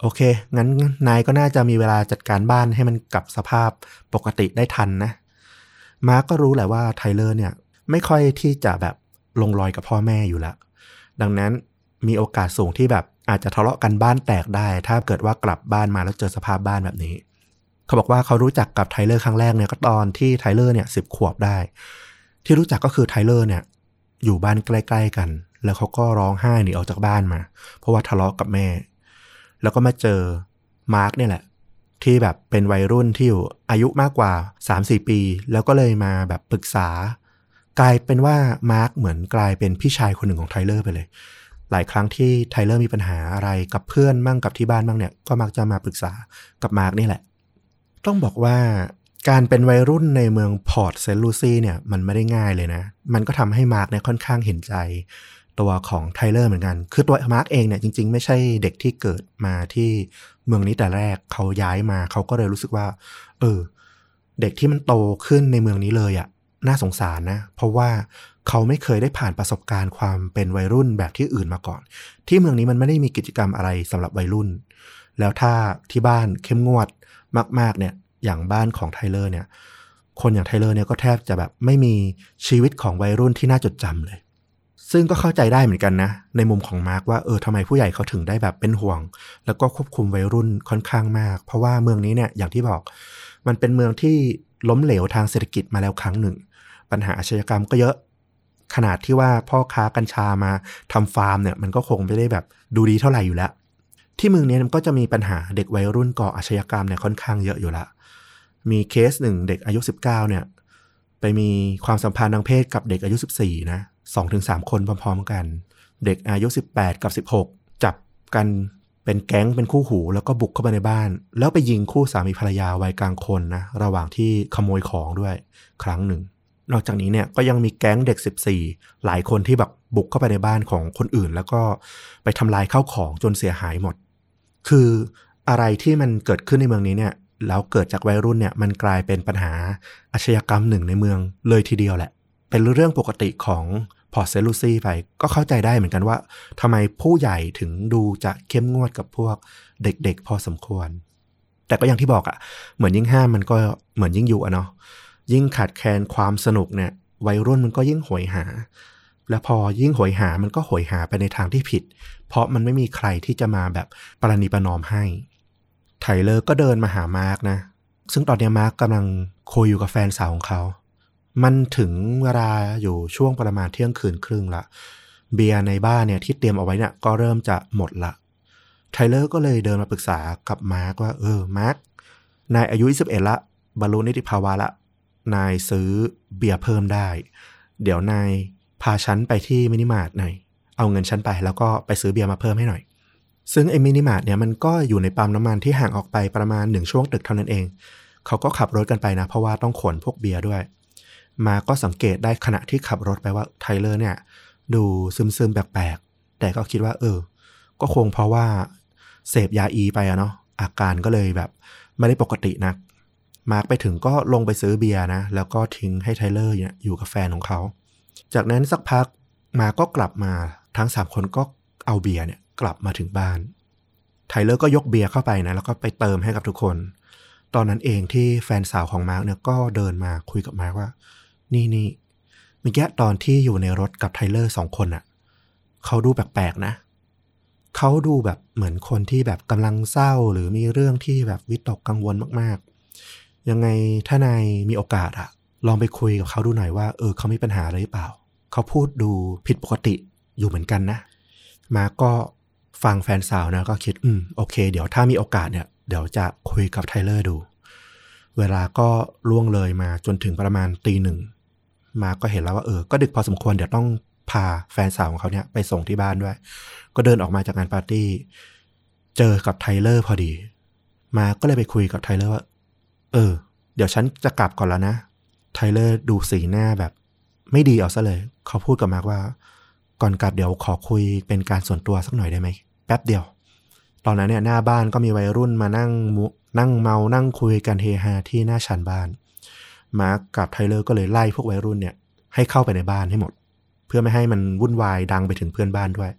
โอเค งั้นนายก็น่าจะมีเวลาจัดการบ้านให้มันกลับสภาพปกติได้ทันนะ มาร์กก็รู้แหละว่าไทเลอร์เนี่ย ไม่ค่อยที่จะแบบลงรอยกับพ่อแม่อยู่แล้ว ดังนั้นมีโอกาสสูงที่แบบอาจจะทะเลาะกันบ้านแตกได้ ถ้าเกิดว่ากลับบ้านมาแล้วเจอสภาพบ้านแบบนี้ เขาบอกว่าเขารู้จักกับไทเลอร์ครั้งแรกเนี่ยก็ตอนที่ไทเลอร์เนี่ยสิบขวบได้ ที่รู้จักก็คือไทเลอร์เนี่ย อยู่บ้านใกล้ ๆ กัน แล้วเขาก็ร้องไห้หนีออกจากบ้านมา เพราะว่าทะเลาะกับแม่ แล้วก็มาเจอมาร์กเนี่ยแหละ ที่แบบเป็นวัยรุ่นที่อยู่อายุมากกว่า 3-4 ปี แล้วก็เลยมาแบบปรึกษา กลายเป็นว่ามาร์กเหมือนกลายเป็นพี่ชายคนหนึ่งของไทเลอร์ไปเลย หลายครั้งที่ไทเลอร์มีปัญหาอะไรกับเพื่อนมั่งกับที่บ้านมั่งเนี่ยก็มักจะมาปรึกษากับมาร์กนี่แหละ ต้องบอกว่าการเป็นวัยรุ่นในเมืองพอร์ตเซนต์ลูซี่เนี่ยมันไม่ได้ง่ายเลยนะ มันก็ทำให้มาร์กเนี่ยค่อนข้างเห็นใจ ตัวของไทเลอร์เหมือนกัน คือตัวมาร์กเองเนี่ยจริง ๆ ไม่ใช่เด็กที่เกิดมาที่เมืองนี้แต่แรกเขาย้ายมาเขาก็เลยรู้สึกว่า เออ เด็กที่มันโตขึ้นในเมืองนี้เลยอะ่ะน่าสงสารนะ เพราะว่าเขาไม่เคยได้ผ่านประสบการณ์ความเป็นวัยรุ่นแบบที่อื่นมาก่อน ที่เมืองนี้มันไม่ได้มีกิจกรรมอะไรสำหรับวัยรุ่น แล้วถ้าที่บ้านเข้มงวดมาก ๆ เนี่ย อย่างบ้านของไทเลอร์เนี่ย คนอย่างไทเลอร์เนี่ยก็แทบจะแบบไม่มีชีวิตของวัยรุ่นที่น่าจดจำเลย ซึ่งก็เข้าใจได้เหมือนกันนะ ในมุมของมาร์กว่าเออทำไมผู้ใหญ่เขาถึงได้แบบเป็นห่วง แล้วก็ควบคุมวัยรุ่นค่อนข้างมาก เพราะว่าเมืองนี้เนี่ยอย่างที่บอก มันเป็นเมืองที่ล้มเหลวทางเศรษฐกิจมาแล้วครั้งหนึ่ง ปัญหาอาชญากรรมก็เยอะ ขนาดที่ว่าพ่อค้ากัญชามาทำฟาร์มเนี่ยมันก็คงไม่ได้แบบดูดีเท่าไหร่อยู่แล้ว ที่เมืองนี้มันก็จะมีปัญหาเด็กวัยรุ่นก่ออาชญากรรมเนี่ยค่อนข้างเยอะอยู่ละมีเคสหนึ่งเด็กอายุ 19เนี่ยไปมีความสัมพันธ์ทางเพศกับเด็กอายุ 14 นะ สองถึงสามคนพร้อมๆกัน เด็กอายุ 18 กับ 16 จับกันเป็นแก๊งเป็นคู่หูแล้วก็บุกเข้าไปในบ้าน แล้วไปยิงคู่สามีภรรยาวัยกลางคนนะระหว่างที่ขโมยของด้วยครั้งหนึ่ง นอกจากนี้เนี่ยก็ยังมีแก๊งเด็ก 14 หลายคนที่แบบบุกเข้าไปในบ้านของคนอื่น แล้วก็ไปทำลายข้าวของจนเสียหายหมด คืออะไรที่มันเกิดขึ้นในเมืองนี้เนี่ยแล้วเกิดจากวัยรุ่นเนี่ยมันกลายเป็นปัญหาอาชญากรรมหนึ่งในเมืองเลยทีเดียวแหละ เป็นเรื่องปกติของ พอร์เซลูซี่ไปก็เข้าใจได้เหมือนกันว่าทำไมผู้ใหญ่ถึงดูจะเข้มงวดกับพวกเด็กๆ พอสมควร แต่ก็อย่างที่บอกอะ่ะเหมือนยิ่งห้ามมันก็เหมือนยิ่งอยู่อะเนาะยิ่งขาดแคลนความสนุกเนี่ย วัยรุ่นมันก็ยิ่งหวยหา แล้วพอยิ่งหวยหามันก็หวยหาไปในทางที่ผิด เพราะมันไม่มีใครที่จะมาแบบประนีประนอมให้ไทเลอร์ก็เดินมาหามาร์กนะ ซึ่งตอนนี้มาร์กกำลังคุยอยู่กับแฟนสาวของเขา มันถึงเวลาอยู่ช่วงประมาณเที่ยงคืนครึ่งละ เบียร์ในบ้านเนี่ยที่เตรียมเอาไว้เนี่ยก็เริ่มจะหมดละไทเลอร์ก็เลยเดินมาปรึกษากับมาร์กว่า เออ มาร์กนายอายุ 21 ละ บรรลุนิติภาวะละ นายซื้อเบียร์เพิ่มได้ เดี๋ยวนายพาฉันไปที่มินิมาร์ทหน่อย เอาเงินฉันไปแล้วก็ไปซื้อเบียร์มาเพิ่มให้หน่อย ซึ่งไอ้มินิมาร์ทเนี่ยมันก็อยู่ในปั๊มน้ำมันที่ห่างออกไปประมาณหนึ่งช่วงตึกเท่านั้นเอง เขาก็ขับรถกันไปนะ เพราะว่าต้องขนพวกเบียร์ด้วย มาร์กก็สังเกตได้ขณะที่ขับรถไปว่าไทเลอร์เนี่ย ดูซึมๆแปลกๆ แต่ก็คิดว่า เออ ก็คงเพราะว่า เสพยาอีไปอะเนาะอาการก็เลยแบบ ไม่ได้ปกตินัก มาร์กไปถึงก็ลงไปซื้อเบียร์นะ แล้วก็ทิ้งให้ไทเลอร์เนี่ยอยู่กับแฟนของเขา จากนั้นสักพักมาร์กก็กลับมาทั้งสามคนก็เอาเบียร์เนี่ยกลับมาถึงบ้านไทเลอร์ก็ยกเบียร์เข้าไปนะ แล้วก็ไปเติมให้กับทุกคน ตอนนั้นเองที่แฟนสาวของมาร์กเนี่ยก็เดินมาคุยกับมาร์กว่า นี่นี่เมื่อกี้ตอนที่อยู่ในรถกับไทเลอร์สองคนอะ่ะ เขาดูแปลกๆนะ เขาดูแบบเหมือนคนที่แบบกำลังเศร้าหรือมีเรื่องที่แบบวิตกกังวลมากๆ ยังไงถ้านายมีโอกาสอะลองไปคุยกับเขาดูหน่อยว่า เออเขามีปัญหาอะไรหรือเปล่า เขาพูดดูผิดปกติอยู่เหมือนกันนะ มาก็ฟังแฟนสาวนะก็คิด อืมโอเค เดี๋ยวถ้ามีโอกาสเนี่ย เดี๋ยวจะคุยกับไทเลอร์ดู เวลาก็ล่วงเลยมาจนถึงประมาณตีหนึ่ง มาก็เห็นแล้วว่าเออ ก็ดึกพอสมควรเดี๋ยวต้องพาแฟนสาวของเขาเนี่ยไปส่งที่บ้านด้วย ก็เดินออกมาจากงานปาร์ตี้ เจอกับไทเลอร์พอดี มาร์กก็เลยไปคุยกับไทเลอร์ว่า เออ เดี๋ยวฉันจะกลับก่อนแล้วนะ ไทเลอร์ดูสีหน้าแบบ ไม่ดีเอาซะเลย เขาพูดกับมาร์กว่า ก่อนกลับเดี๋ยวขอคุยเป็นการส่วนตัวสักหน่อยได้ไหม แป๊บเดียว ตอนนั้นเนี่ยหน้าบ้านก็มีวัยรุ่นมานั่งนั่งเมา นั่งคุยกันเฮฮาที่หน้าชานบ้าน มาร์กกับไทเลอร์ก็เลยไล่พวกวัยรุ่นเนี่ยให้เข้าไปในบ้านให้หมด เพื่อไม่ให้มันวุ่นวายดังไปถึงเพื่อนบ้านด้วย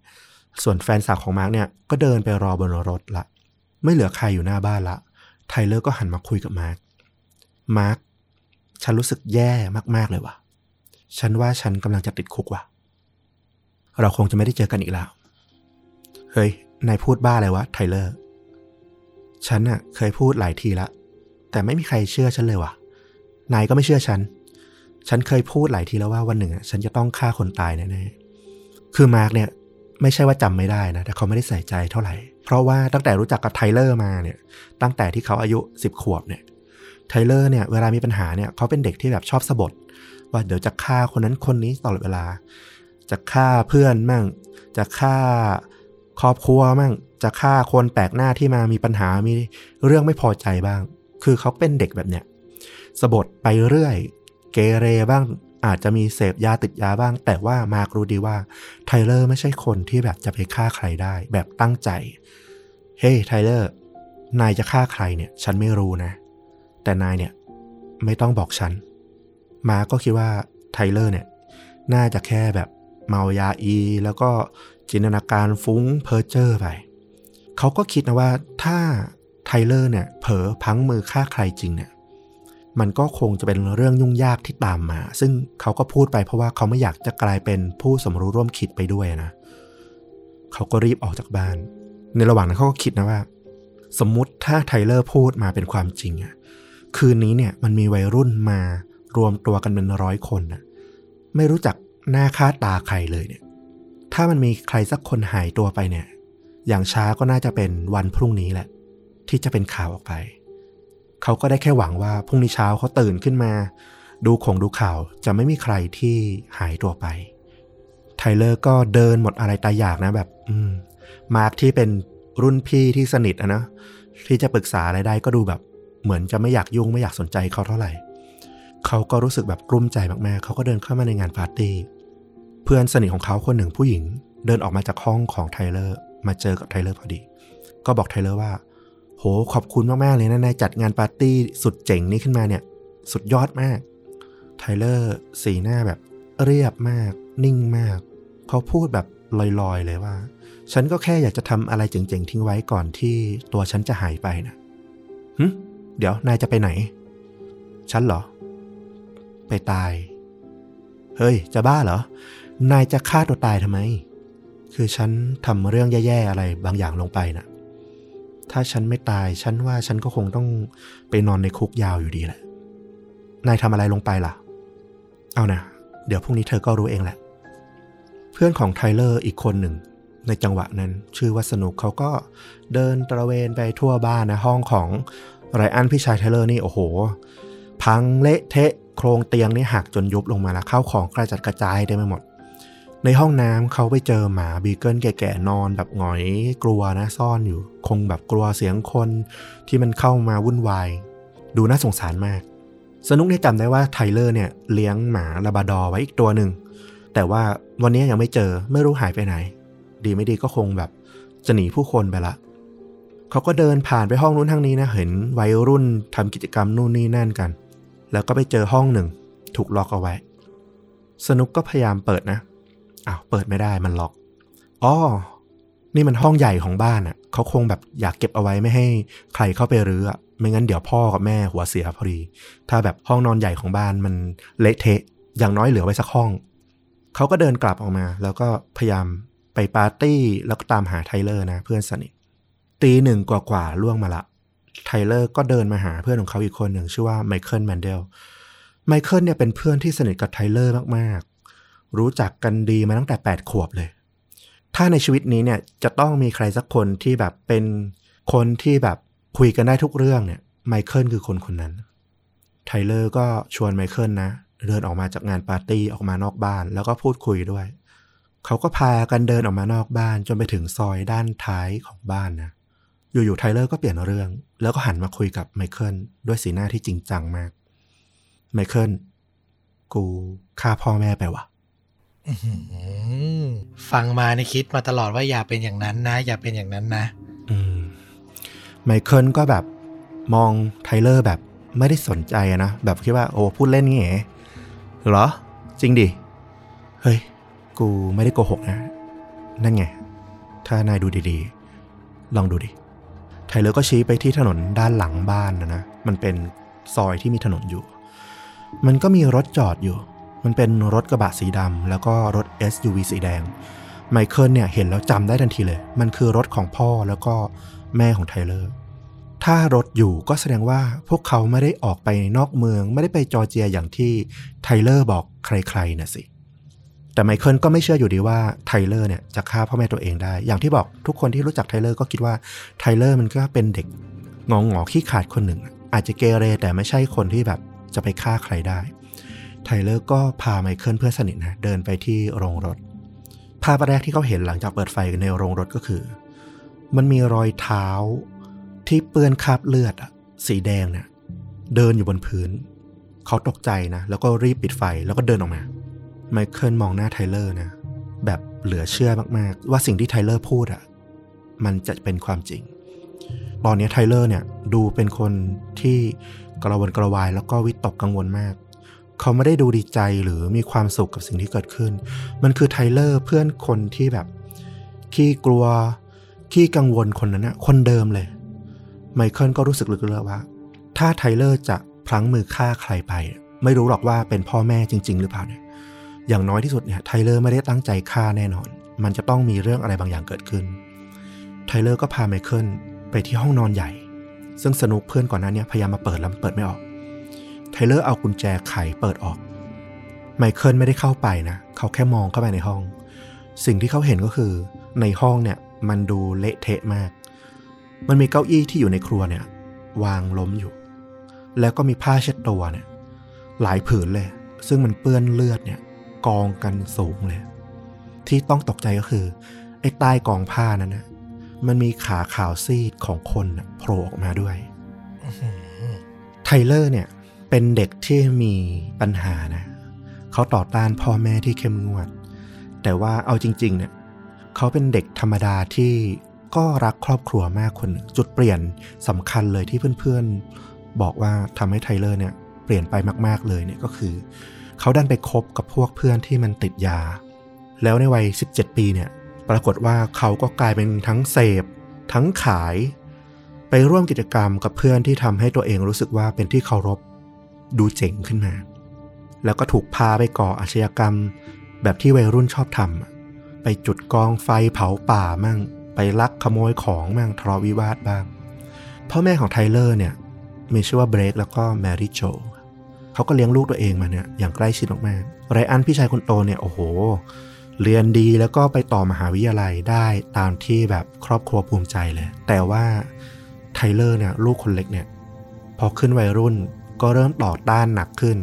ส่วนแฟนสาวของมาร์กเนี่ยก็เดินไปรอบนรถละ ไม่เหลือใครอยู่หน้าบ้านละไทเลอร์ก็หันมาคุยกับมาร์กมาร์กฉันรู้สึกแย่มากๆเลยว่ะ ฉันว่าฉันกำลังจะติดคุกว่ะ เราคงจะไม่ได้เจอกันอีกแล้ว เฮ้ย นายพูดบ้าอะไรวะไทเลอร์ ฉันน่ะเคยพูดหลายทีละ แต่ไม่มีใครเชื่อฉันเลยว่ะ นายก็ไม่เชื่อฉัน ฉันเคยพูดหลายทีแล้วว่าวันหนึ่งฉันจะต้องฆ่าคนตายแน่ๆคือมาร์กเนี่ยไม่ใช่ว่าจำไม่ได้นะ แต่เขาไม่ได้ใส่ใจเท่าไหร่ เพราะว่าตั้งแต่รู้จักกับไทเลอร์มาเนี่ย ตั้งแต่ที่เขาอายุสิบขวบเนี่ย ไทเลอร์เนี่ยเวลามีปัญหาเนี่ยเขาเป็นเด็กที่แบบชอบสบถว่าเดี๋ยวจะฆ่าคนนั้นคนนี้ตลอดเวลา จะฆ่าเพื่อนมั่ง จะฆ่าครอบครัวมั่ง จะฆ่าคนแปลกหน้าที่มามีปัญหา มีเรื่องไม่พอใจบ้าง คือเขาเป็นเด็กแบบเนี้ย สบถไปเรื่อย เกเรบ้างอาจจะมีเสพยาติดยาบ้าง แต่ว่ามาร์กรู้ดีว่าไทเลอร์ไม่ใช่คนที่แบบจะไปฆ่าใครได้ แบบตั้งใจ เฮ้ยไทเลอร์นายจะฆ่าใครเนี่ย ฉันไม่รู้นะ แต่นายเนี่ยไม่ต้องบอกฉัน มาร์กก็คิดว่าไทเลอร์เนี่ย น่าจะแค่แบบเมายาอี แล้วก็จินตนาการฟุ้งเพ้อเจ้อไป เขาก็คิดนะว่าถ้าไทเลอร์เนี่ย เผลอพลั้งมือฆ่าใครจริงเนี่ย มันก็คงจะเป็นเรื่องยุ่งยากที่ตามมา ซึ่งเขาก็พูดไปเพราะว่าเขาไม่อยากจะกลายเป็นผู้สมรู้ร่วมคิดไปด้วยนะ เขาก็รีบออกจากบ้าน ในระหว่างนั้นเขาก็คิดนะว่า สมมุติถ้าไทเลอร์พูดมาเป็นความจริงอะคืนนี้เนี่ยมันมีวัยรุ่นมารวมตัวกันเป็นร้อยคนนะไม่รู้จักหน้าค่าตาใครเลยเนี่ย ถ้ามันมีใครสักคนหายตัวไปเนี่ย อย่างช้าก็น่าจะเป็นวันพรุ่งนี้แหละ ที่จะเป็นข่าวออกไป เขาก็ได้แค่หวังว่าพรุ่งนี้เช้าเขาตื่นขึ้นมา ดูคงดูข่าวจะไม่มีใครที่หายตัวไป ไทเลอร์ก็เดินหมดอะไรตายอยากนะแบบ อืม มาร์คที่เป็นรุ่นพี่ที่สนิทอะนะที่จะปรึกษาอะไรได้ก็ดูแบบ เหมือนจะไม่อยากยุ่งไม่อยากสนใจเขาเท่าไหร่ เขาก็รู้สึกแบบกลุ้มใจมากๆ เขาก็เดินเข้ามาในงานปาร์ตี้ เพื่อนสนิทของเขาคนหนึ่งผู้หญิง เดินออกมาจากห้องของไทเลอร์มาเจอกับไทเลอร์พอดี ก็บอกไทเลอร์ว่า โหขอบคุณมาก ๆ เลยนะนายจัดงานปาร์ตี้สุดเจ๋งนี้ขึ้นมาเนี่ย สุดยอดมาก ไทเลอร์สีหน้าแบบเรียบมาก นิ่งมาก เขาพูดแบบลอย ๆ เลยว่า ฉันก็แค่อยากจะทำอะไรเจ๋ง ๆ ทิ้งไว้ก่อนที่ตัวฉันจะหายไปนะหึเดี๋ยวนายจะไปไหน ฉันเหรอ ไปตาย เฮ้ย จะบ้าเหรอ นายจะฆ่าตัวตายทำไม คือฉันทำเรื่องแย่ ๆ อะไรบางอย่างลงไปนะ ถ้าฉันไม่ตาย ฉันว่าฉันก็คงต้องไปนอนในคุกยาวอยู่ดีแหละ นายทำอะไรลงไปล่ะ เอานะ เดี๋ยวพรุ่งนี้เธอก็รู้เองแหละ เพื่อนของไทเลอร์อีกคนหนึ่ง ในจังหวะนั้น ชื่อว่าสนุกเขาก็เดินตระเวนไปทั่วบ้านนะห้องของไรอันพี่ชายไทเลอร์นี่โอ้โห พังเละเทะ โครงเตียงนี่หักจนยุบลงมาแล้วข้าวของกระจัดกระจายเต็มไปหมด ในห้องน้ำเขาไปเจอหมาบีเกิลแก่ๆนอนแบบหงอยกลัวนะซ่อนอยู่ คงแบบกลัวเสียงคนที่มันเข้ามาวุ่นวาย ดูน่าสงสารมาก สนุกเนี่ยจำได้ว่าไทเลอร์เนี่ยเลี้ยงหมาลาบราดอร์ไว้อีกตัวหนึ่ง แต่ว่าวันนี้ยังไม่เจอไม่รู้หายไปไหน ดีไม่ดีก็คงแบบจะหนีผู้คนไปละ เขาก็เดินผ่านไปห้องนู้นทางนี้นะเห็นวัยรุ่นทำกิจกรรมนู่นนี่นั่นกัน แล้วก็ไปเจอห้องหนึ่ง ถูกล็อกเอาไว้ สนุกก็พยายามเปิดนะ อ้าวเปิดไม่ได้มันล็อกอ๋อนี่มันห้องใหญ่ของบ้านอะ่ะเขาคงแบบอยากเก็บเอาไว้ไม่ให้ใครเข้าไปรื้ออะไม่งั้นเดี๋ยวพ่อกับแม่หัวเสียพอดี ถ้าแบบห้องนอนใหญ่ของบ้านมันเละเทะ อย่างน้อยเหลือไว้สักห้อง เขาก็เดินกลับออกมา แล้วก็พยายามไปปาร์ตี้แล้วก็ตามหาไทเลอร์นะเพื่อนสนิทตีหนึ่งกว่าๆล่วงมาละ ไทเลอร์ก็เดินมาหาเพื่อนของเขาอีกคนหนึ่งชื่อว่าไมเคิลแมนเดล ไมเคิลเนี่ยเป็นเพื่อนที่สนิทกับไทเลอร์มาก รู้จักกันดีมาตั้งแต่ 8 ขวบเลย ถ้าในชีวิตนี้เนี่ยจะต้องมีใครสักคนที่แบบเป็นคนที่แบบคุยกันได้ทุกเรื่องเนี่ยไมเคิลคือคนคนนั้น ไทเลอร์ก็ชวนไมเคิลนะ เดินออกมาจากงานปาร์ตี้ออกมานอกบ้าน แล้วก็พูดคุยด้วย เขาก็พากันเดินออกมานอกบ้านจนไปถึงซอยด้านท้ายของบ้านนะอยู่ๆไทเลอร์ก็เปลี่ยนเรื่อง แล้วก็หันมาคุยกับไมเคิลด้วยสีหน้าที่จริงจังมากไมเคิลกูฆ่าพ่อแม่ไปว่ะ ฟังมาในคิดมาตลอดว่าอย่าเป็นอย่างนั้นนะ อย่าเป็นอย่างนั้นนะไมเคิลก็แบบมองไทเลอร์แบบไม่ได้สนใจอะนะ แบบคิดว่าโอ้พูดเล่นงี้เหรอเหรอ จริงดิ เฮ้ย กูไม่ได้โกหกนะ นั่นไง ถ้านายดูดีๆ ลองดูดิ ไทเลอร์ก็ชี้ไปที่ถนนด้านหลังบ้านนะนะ มันเป็นซอยที่มีถนนอยู่ มันก็มีรถจอดอยู่ มันเป็นรถกระบะสีดำแล้วก็รถ SUV สีแดง ไมเคิลเนี่ยเห็นแล้วจำได้ทันทีเลย มันคือรถของพ่อแล้วก็แม่ของไทเลอร์ ถ้ารถอยู่ก็แสดงว่าพวกเขาไม่ได้ออกไปนอกเมือง ไม่ได้ไปจอร์เจียอย่างที่ไทเลอร์บอกใครๆนะสิแต่ไมเคิลก็ไม่เชื่ออยู่ดีว่าไทเลอร์เนี่ยจะฆ่าพ่อแม่ตัวเองได้ อย่างที่บอกทุกคนที่รู้จักไทเลอร์ก็คิดว่าไทเลอร์มันก็เป็นเด็กหงองหงอขี้ขาดคนหนึ่ง อาจจะเกเรแต่ไม่ใช่คนที่แบบจะไปฆ่าใครได้ ไทเลอร์ก็พาไมเคิลเพื่อนสนิทนะเดินไปที่โรงรถ ภาพแรกที่เขาเห็นหลังจากเปิดไฟในโรงรถก็คือ มันมีรอยเท้าที่เปื้อนคราบเลือดอะสีแดงเนี่ยเดินอยู่บนพื้น เขาตกใจนะ แล้วก็รีบปิดไฟแล้วก็เดินออกมาไมเคิลมองหน้าไทเลอร์นะ แบบเหลือเชื่อมากๆ ว่าสิ่งที่ไทเลอร์พูดอะมันจะเป็นความจริง ตอนนี้ไทเลอร์เนี่ยดูเป็นคนที่กระวนกระวายแล้วก็วิตกกังวลมาก เขาไม่ได้ดูดีใจหรือมีความสุขกับสิ่งที่เกิดขึ้น มันคือไทเลอร์เพื่อนคนที่แบบขี้กลัวขี้กังวลคนนั้นนะคนเดิมเลย ไมเคิลก็รู้สึกลึกๆว่า ถ้าไทเลอร์จะพลั้งมือฆ่าใครไป ไม่รู้หรอกว่าเป็นพ่อแม่จริง ๆ หรือเปล่าเนี่ยอย่างน้อยที่สุดเนี่ยไทเลอร์ไม่ได้ตั้งใจฆ่าแน่นอน มันจะต้องมีเรื่องอะไรบางอย่างเกิดขึ้น ไทเลอร์ก็พาไมเคิลไปที่ห้องนอนใหญ่ ซึ่งสนุกเพื่อนก่อนหน้านี้พยายามมาเปิดแล้วเปิดไม่ออก ไทเลอร์เอากุญแจไขเปิดออก ไมเคิลไม่ได้เข้าไปนะ เขาแค่มองเข้าไปในห้อง สิ่งที่เขาเห็นก็คือ ในห้องเนี่ยมันดูเละเทะมาก มันมีเก้าอี้ที่อยู่ในครัวเนี่ย วางล้มอยู่ แล้วก็มีผ้าเช็ดตัวเนี่ย หลายผืนเลย ซึ่งมันเปื้อนเลือดเนี่ย กองกันสูงเลย ที่ต้องตกใจก็คือไอ้ใต้กองผ้านั้นนะมันมีขาขาวซีดของคนน่ะโผล่ออกมาด้วยไทเลอร์เนี่ย เป็นเด็กที่มีปัญหานะ เขาต่อต้านพ่อแม่ที่เข้มงวด แต่ว่าเอาจริง ๆ เนี่ย เขาเป็นเด็กธรรมดาที่ก็รักครอบครัวมากคนหนึ่งจุดเปลี่ยนสำคัญเลยที่เพื่อนๆ บอกว่าทำให้ไทเลอร์เนี่ยเปลี่ยนไปมาก ๆเลยเนี่ยก็คือ เขาดันไปคบกับพวกเพื่อนที่มันติดยา แล้วในวัย 17 ปีเนี่ย ปรากฏว่าเขาก็กลายเป็นทั้งเสพ ทั้งขาย ไปร่วมกิจกรรมกับเพื่อนที่ทำให้ตัวเองรู้สึกว่าเป็นที่เคารพ ดูเจ๋งขึ้นมา แล้วก็ถูกพาไปก่ออาชญากรรม แบบที่วัยรุ่นชอบทำไปจุดกองไฟเผาป่ามั่ง ไปลักขโมยของมั่งทะเลาะวิวาทบ้างพ่อแม่ของไทเลอร์เนี่ยมีชื่อว่าเบลคแล้วก็แมรี่โจเขาก็เลี้ยงลูกตัวเองมาเนี่ยอย่างใกล้ชิดมากๆไรอันพี่ชายคนโตเนี่ยโอ้โห เรียนดีแล้วก็ไปต่อมหาวิทยาลัยได้ตามที่แบบครอบครัวภูมิใจเลย แต่ว่าไทเลอร์เนี่ยลูกคนเล็กเนี่ยพอขึ้นวัยรุ่น ก็เริ่มต่อต้านหนักขึ้น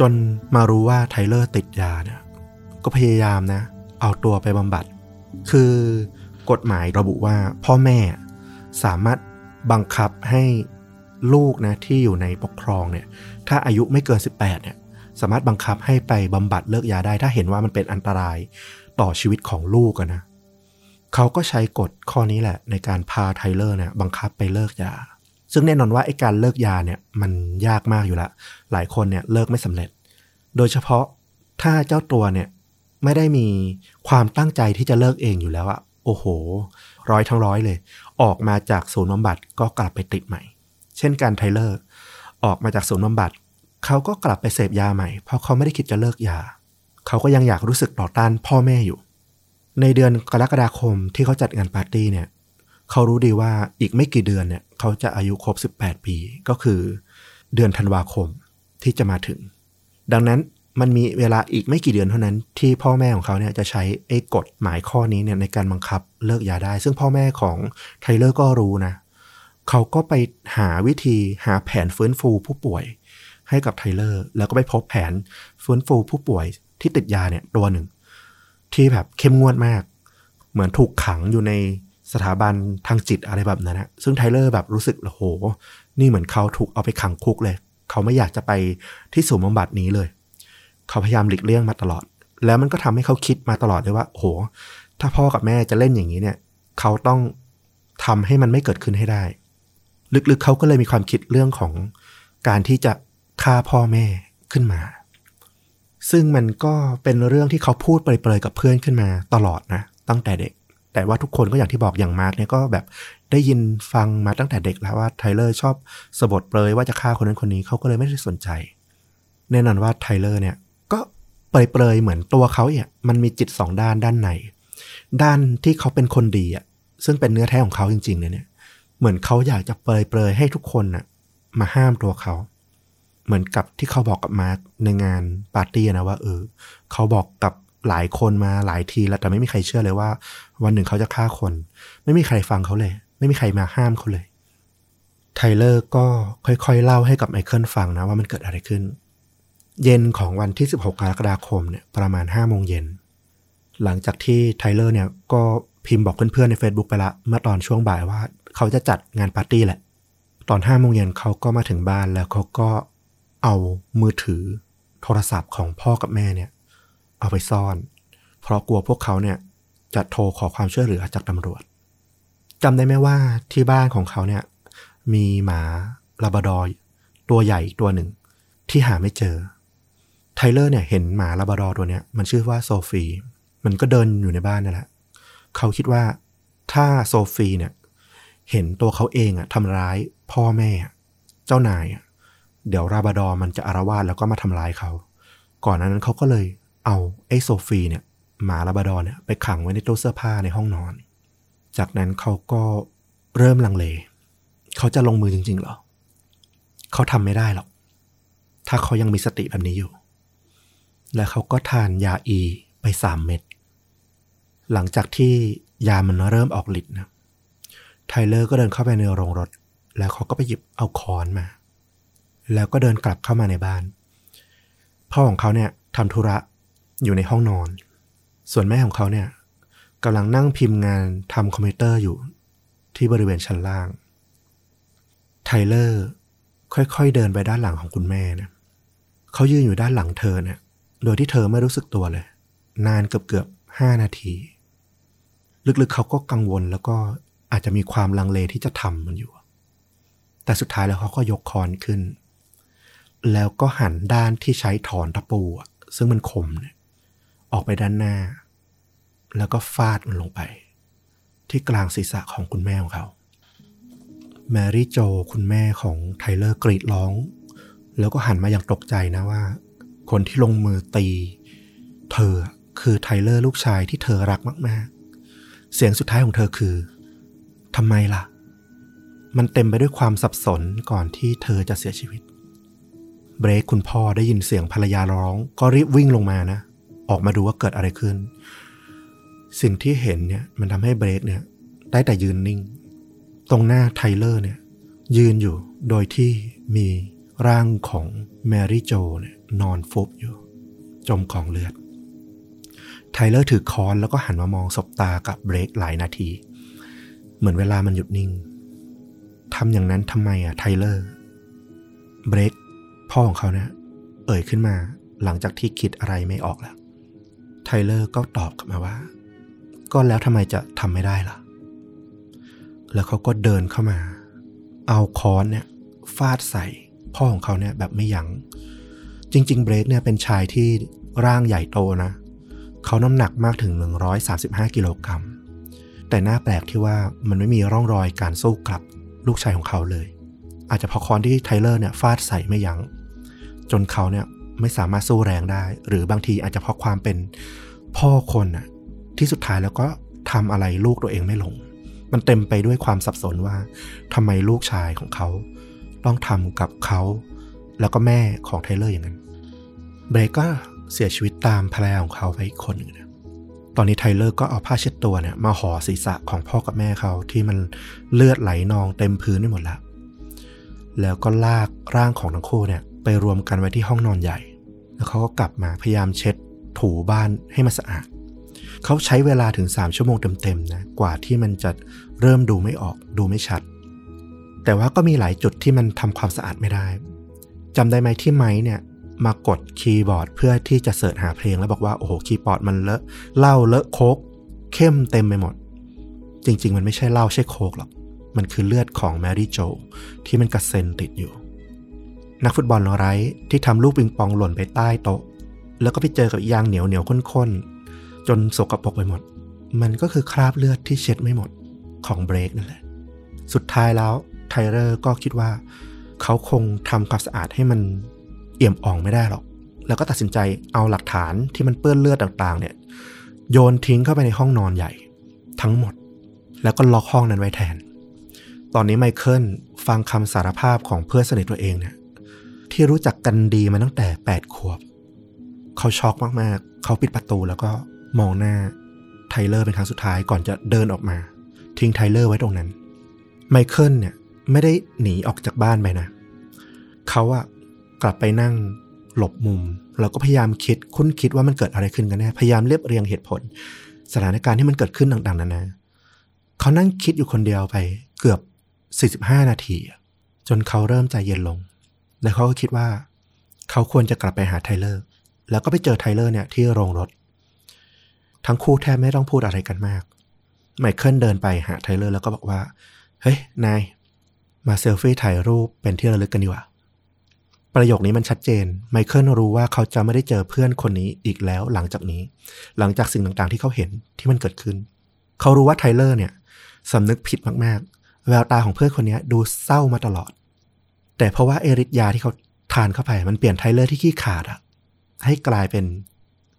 จนมารู้ว่าไทเลอร์ติดยาเนี่ยก็พยายามนะ เอาตัวไปบำบัด คือกฎหมายระบุว่าพ่อแม่สามารถบังคับให้ลูกนะที่อยู่ในปกครองเนี่ย ถ้าอายุไม่เกิน 18เนี่ยสามารถบังคับให้ไปบำบัดเลิกยาได้ ถ้าเห็นว่ามันเป็นอันตรายต่อชีวิตของลูกนะเขาก็ใช้กฎข้อนี้แหละ ในการพาไทเลอร์เนี่ยบังคับไปเลิกยา ซึ่งแน่นอนว่าไอ้การเลิกยาเนี่ยมันยากมากอยู่ละ หลายคนเนี่ยเลิกไม่สำเร็จ โดยเฉพาะถ้าเจ้าตัวเนี่ยไม่ได้มีความตั้งใจที่จะเลิกเองอยู่แล้วอะโอ้โห ร้อยทั้งร้อยเลย ออกมาจากศูนย์บำบัดก็กลับไปติดใหม่ เช่นกันไทเลอร์ ออกมาจากศูนย์บำบัดเขาก็กลับไปเสพยาใหม่ เพราะเขาไม่ได้คิดจะเลิกยา เขาก็ยังอยากรู้สึกต่อต้านพ่อแม่อยู่ ในเดือนกรกฎาคมที่เขาจัดงานปาร์ตี้เนี่ย เขารู้ดีว่าอีกไม่กี่เดือนเนี่ยเขาจะอายุครบ 18 ปี ก็คือเดือนธันวาคมที่จะมาถึง ดังนั้นมันมีเวลาอีกไม่กี่เดือนเท่านั้น ที่พ่อแม่ของเขาเนี่ยจะใช้ไอ้กฎหมายข้อนี้เนี่ยในการบังคับเลิกยาได้ ซึ่งพ่อแม่ของไทเลอร์ก็รู้นะ เขาก็ไปหาวิธีหาแผนฟื้นฟูผู้ป่วย ให้กับไทเลอร์ แล้วก็ไปพบแผนฟื้นฟูผู้ป่วยที่ติดยาเนี่ยตัวหนึ่ง ที่แบบเข้มงวดมาก เหมือนถูกขังอยู่ใน สถาบันทางจิตอะไรแบบนั้นนะซึ่งไทเลอร์แบบรู้สึกโอ้โห นี่เหมือนเขาถูกเอาไปขังคุกเลย เขาไม่อยากจะไปที่ศูนย์บำบัดนี้เลย เขาพยายามหลีกเลี่ยงมาตลอด แล้วมันก็ทำให้เขาคิดมาตลอดเลยว่าโอ้โห ถ้าพ่อกับแม่จะเล่นอย่างนี้เนี่ย เขาต้องทำให้มันไม่เกิดขึ้นให้ได้ ลึกๆเขาก็เลยมีความคิดเรื่องของการที่จะฆ่าพ่อแม่ขึ้นมา ซึ่งมันก็เป็นเรื่องที่เขาพูดเปรยๆกับเพื่อนขึ้นมาตลอดนะ ตั้งแต่เด็ก แต่ว่าทุกคนก็อย่างที่บอกอย่างมาร์กเนี่ยก็แบบได้ยินฟังมาตั้งแต่เด็กแล้วว่าไทเลอร์ชอบสบถเปรยว่าจะฆ่าคนนั้นคนนี้เขาก็เลยไม่ได้สนใจ แน่นอนว่าไทเลอร์เนี่ยก็เปรยๆเหมือนตัวเขาเนี่ยมันมีจิตสองด้านด้านในด้านที่เขาเป็นคนดีอะซึ่งเป็นเนื้อแท้ของเขาจริงๆเนี่ยเหมือนเขาอยากจะเปรยเปรยให้ทุกคนน่ะมาห้ามตัวเขาเหมือนกับที่เขาบอกกับมาร์กในงานปาร์ตี้นะว่าเออเขาบอกกับ หลายคนมาหลายทีแล้วแต่ไม่มีใครเชื่อเลยว่า วันหนึ่งเขาจะฆ่าคน ไม่มีใครฟังเขาเลย ไม่มีใครมาห้ามเขาเลย ไทเลอร์ก็ค่อยๆ เล่าให้กับไมเคิลฟังนะว่ามันเกิดอะไรขึ้น เย็นของวันที่ 16 กรกฎาคมเนี่ยประมาณ5โมงเย็นหลังจากที่ไทเลอร์เนี่ยก็พิมพ์บอกเพื่อนๆใน Facebook ไปละเมื่อตอนช่วงบ่ายว่าเขาจะจัดงานปาร์ตี้แหละ ตอน5โมงเย็นเขาก็มาถึงบ้านแล้วเขาก็เอามือถือโทรศัพท์ของพ่อกับแม่เนี่ย เอาไปซ่อน เพราะกลัวพวกเขาเนี่ยจะโทรขอความช่วยเหลือจากตำรวจจำได้ไหมว่าที่บ้านของเขาเนี่ย มีหมาลาบราดอร์ตัวใหญ่ตัวหนึ่ง ที่หาไม่เจอ ไทเลอร์เนี่ยเห็นหมาลาบราดอตัวเนี้ยมันชื่อว่าโซฟี มันก็เดินอยู่ในบ้านนั่นแหละ เขาคิดว่าถ้าโซฟีเนี่ย เห็นตัวเขาเองอะทำร้ายพ่อแม่ เจ้านาย เดี๋ยวราบราดอมันจะอารวาสแล้วก็มาทำร้ายเขา ก่อนหนานั้นเขาก็เลย เอาไอ้โซฟีเนี่ยหมาลาบาดอร์เนี่ยไปขังไว้ในตู้เสื้อผ้าในห้องนอน จากนั้นเขาก็เริ่มลังเล เขาจะลงมือจริงๆหรอ เขาทำไม่ได้หรอก ถ้าเขายังมีสติแบบนี้อยู่ และเขาก็ทานยาอีไปสามเม็ด หลังจากที่ยามันเริ่มออกฤทธิ์นะ ไทเลอร์ก็เดินเข้าไปในโรงรถ แล้วเขาก็ไปหยิบเอาค้อนมา แล้วก็เดินกลับเข้ามาในบ้าน พ่อของเขาเนี่ยทำธุระ อยู่ในห้องนอน ส่วนแม่ของเขาเนี่ยกำลังนั่งพิมพ์งานทำคอมพิวเตอร์อยู่ที่บริเวณชั้นล่าง ไทเลอร์ค่อยๆเดินไปด้านหลังของคุณแม่นะเขายืนอยู่ด้านหลังเธอเนี่ย โดยที่เธอไม่รู้สึกตัวเลย นานเกือบเกือบห้านาที ลึกๆเขาก็กังวลแล้วก็อาจจะมีความลังเลที่จะทำมันอยู่ แต่สุดท้ายแล้วเขาก็ยกคอนขึ้น แล้วก็หันด้านที่ใช้ถอนตะปูซึ่งมันคมเนี่ย ออกไปด้านหน้า แล้วก็ฟาดมันลงไป ที่กลางศีรษะของคุณแม่ของเขา แมรี่โจคุณแม่ของไทเลอร์กรีดร้อง แล้วก็หันมาอย่างตกใจนะว่า คนที่ลงมือตี เธอคือไทเลอร์ลูกชายที่เธอรักมาก ๆ เสียงสุดท้ายของเธอคือทำไมล่ะ มันเต็มไปด้วยความสับสนก่อนที่เธอจะเสียชีวิต เบรคคุณพ่อได้ยินเสียงภรรยาร้อง ก็รีบวิ่งลงมานะ ออกมาดูว่าเกิดอะไรขึ้น สิ่งที่เห็นเนี่ย มันทำให้เบรคเนี่ย ได้แต่ยืนนิ่ง ตรงหน้าไทเลอร์เนี่ย ยืนอยู่โดยที่มีร่างของแมรี่โจเนี่ยนอนฟุบอยู่ จมกองเลือด ไทเลอร์ถือค้อนแล้วก็หันมามองสบตากับเบรคหลายนาที เหมือนเวลามันหยุดนิ่งทำอย่างนั้นทำไมอะไทเลอร์ เบรคพ่อของเขาเนี่ยเอ่ยขึ้นมาหลังจากที่คิดอะไรไม่ออกแล้ว ไทเลอร์ก็ตอบกลับมาว่า ก็แล้วทำไมจะทำไม่ได้ล่ะ แล้วเขาก็เดินเข้ามา เอาค้อนเนี่ยฟาดใส่พ่อของเขาเนี่ยแบบไม่ยัง้ง จริง ๆ เบรกเนี่ยเป็นชายที่ร่างใหญ่โตนะ เขาน้ำหนักมากถึง 135 กิโลกรัม แต่น่าแปลกที่ว่ามันไม่มีร่องรอยการสู้กลับลูกชายของเขาเลย อาจจะเพราะค้อนที่ไทเลอร์เนี่ยฟาดใส่ไม่ยั้ง จนเขาเนี่ย ไม่สามารถสู้แรงได้ หรือบางทีอาจจะเพราะความเป็นพ่อคนน่ะที่สุดท้ายแล้วก็ทำอะไรลูกตัวเองไม่ลง มันเต็มไปด้วยความสับสนว่าทำไมลูกชายของเขา ต้องทำกับเขา แล้วก็แม่ของไทเลอร์อย่างนั้น เบรกก็เสียชีวิตตามภรรยาของเขาไปอีกคนหนึ่งนะตอนนี้ไทเลอร์ก็เอาผ้าเช็ดตัวเนี่ยมาห่อศีรษะของพ่อกับแม่เขาที่มันเลือดไหลนองเต็มพื้นไปหมดแล้ว แล้วก็ลากร่างของทั้งคู่เนี่ยไปรวมกันไว้ที่ห้องนอนใหญ่ แล้วเขาก็กลับมาพยายามเช็ดถูบ้านให้มันสะอาด เขาใช้เวลาถึง 3 ชั่วโมงเต็มๆนะกว่าที่มันจะเริ่มดูไม่ออกดูไม่ชัด แต่ว่าก็มีหลายจุดที่มันทำความสะอาดไม่ได้จำได้ไหมที่ไม้เนี่ยมากดคีย์บอร์ดเพื่อที่จะเสิร์ชหาเพลงแล้วบอกว่าโอ้โหคีย์บอร์ดมันเลอะเหล้าเลอะโคกเข้มเต็มไปหมด จริง ๆ มันไม่ใช่เหล้าใช่โคกหรอก มันคือเลือดของแมรี่โจที่มันกระเซ็นติดอยู่ นักฟุตบอลไร้ที่ทำลูกปิงปองหล่นไปใต้โต๊ะ แล้วก็ไปเจอกับยางเหนียวเหนียวข้นๆ จนสกปรกไปหมด มันก็คือคราบเลือดที่เช็ดไม่หมดของเบรกนั่นแหละ สุดท้ายแล้วไทเลอร์ก็คิดว่า เขาคงทำความสะอาดให้มันเอี่ยมอ่องไม่ได้หรอก แล้วก็ตัดสินใจเอาหลักฐานที่มันเปื้อนเลือดต่างๆ เนี่ย โยนทิ้งเข้าไปในห้องนอนใหญ่ ทั้งหมด แล้วก็ล็อกห้องนั้นไว้แทน ตอนนี้ไมเคิลฟังคำสารภาพของเพื่อนสนิทตัวเองเนี่ย ที่รู้จักกันดีมาตั้งแต่8ขวบ เขาช็อกมากๆ เขาปิดประตูแล้วก็มองหน้าไทเลอร์เป็นครั้งสุดท้ายก่อนจะเดินออกมา ทิ้งไทเลอร์ไว้ตรงนั้น ไมเคิลเนี่ยไม่ได้หนีออกจากบ้านไปนะ เขาอะกลับไปนั่งหลบมุม แล้วก็พยายามคิดครุ่นคิดว่ามันเกิดอะไรขึ้นกันแน่พยายามเรียบเรียงเหตุผล สถานการณ์ที่มันเกิดขึ้นต่างๆนานาเขานั่งคิดอยู่คนเดียวไปเกือบ 45 นาที จนเขาเริ่มใจเย็นลง แล้วเขาก็คิดว่า เขาควรจะกลับไปหาไทเลอร์ แล้วก็ไปเจอไทเลอร์เนี่ยที่โรงรถ ทั้งคู่แทบไม่ต้องพูดอะไรกันมาก ไมเคิลเดินไปหาไทเลอร์แล้วก็บอกว่า เฮ้ย นาย มาเซลฟี่ถ่ายรูปเป็นที่ระลึกกันดีกว่า ประโยคนี้มันชัดเจน ไมเคิลรู้ว่าเขาจะไม่ได้เจอเพื่อนคนนี้อีกแล้วหลังจากนี้ หลังจากสิ่งต่างๆที่เขาเห็นที่มันเกิดขึ้น เขารู้ว่าไทเลอร์เนี่ยสำนึกผิดมากๆ แววตาของเพื่อนคนนี้ดูเศร้ามาตลอด แต่เพราะว่าไอ้ฤทธิ์ยาที่เขาทานเข้าไป มันเปลี่ยนไทเลอร์ที่ขี้ขลาดอะให้กลายเป็น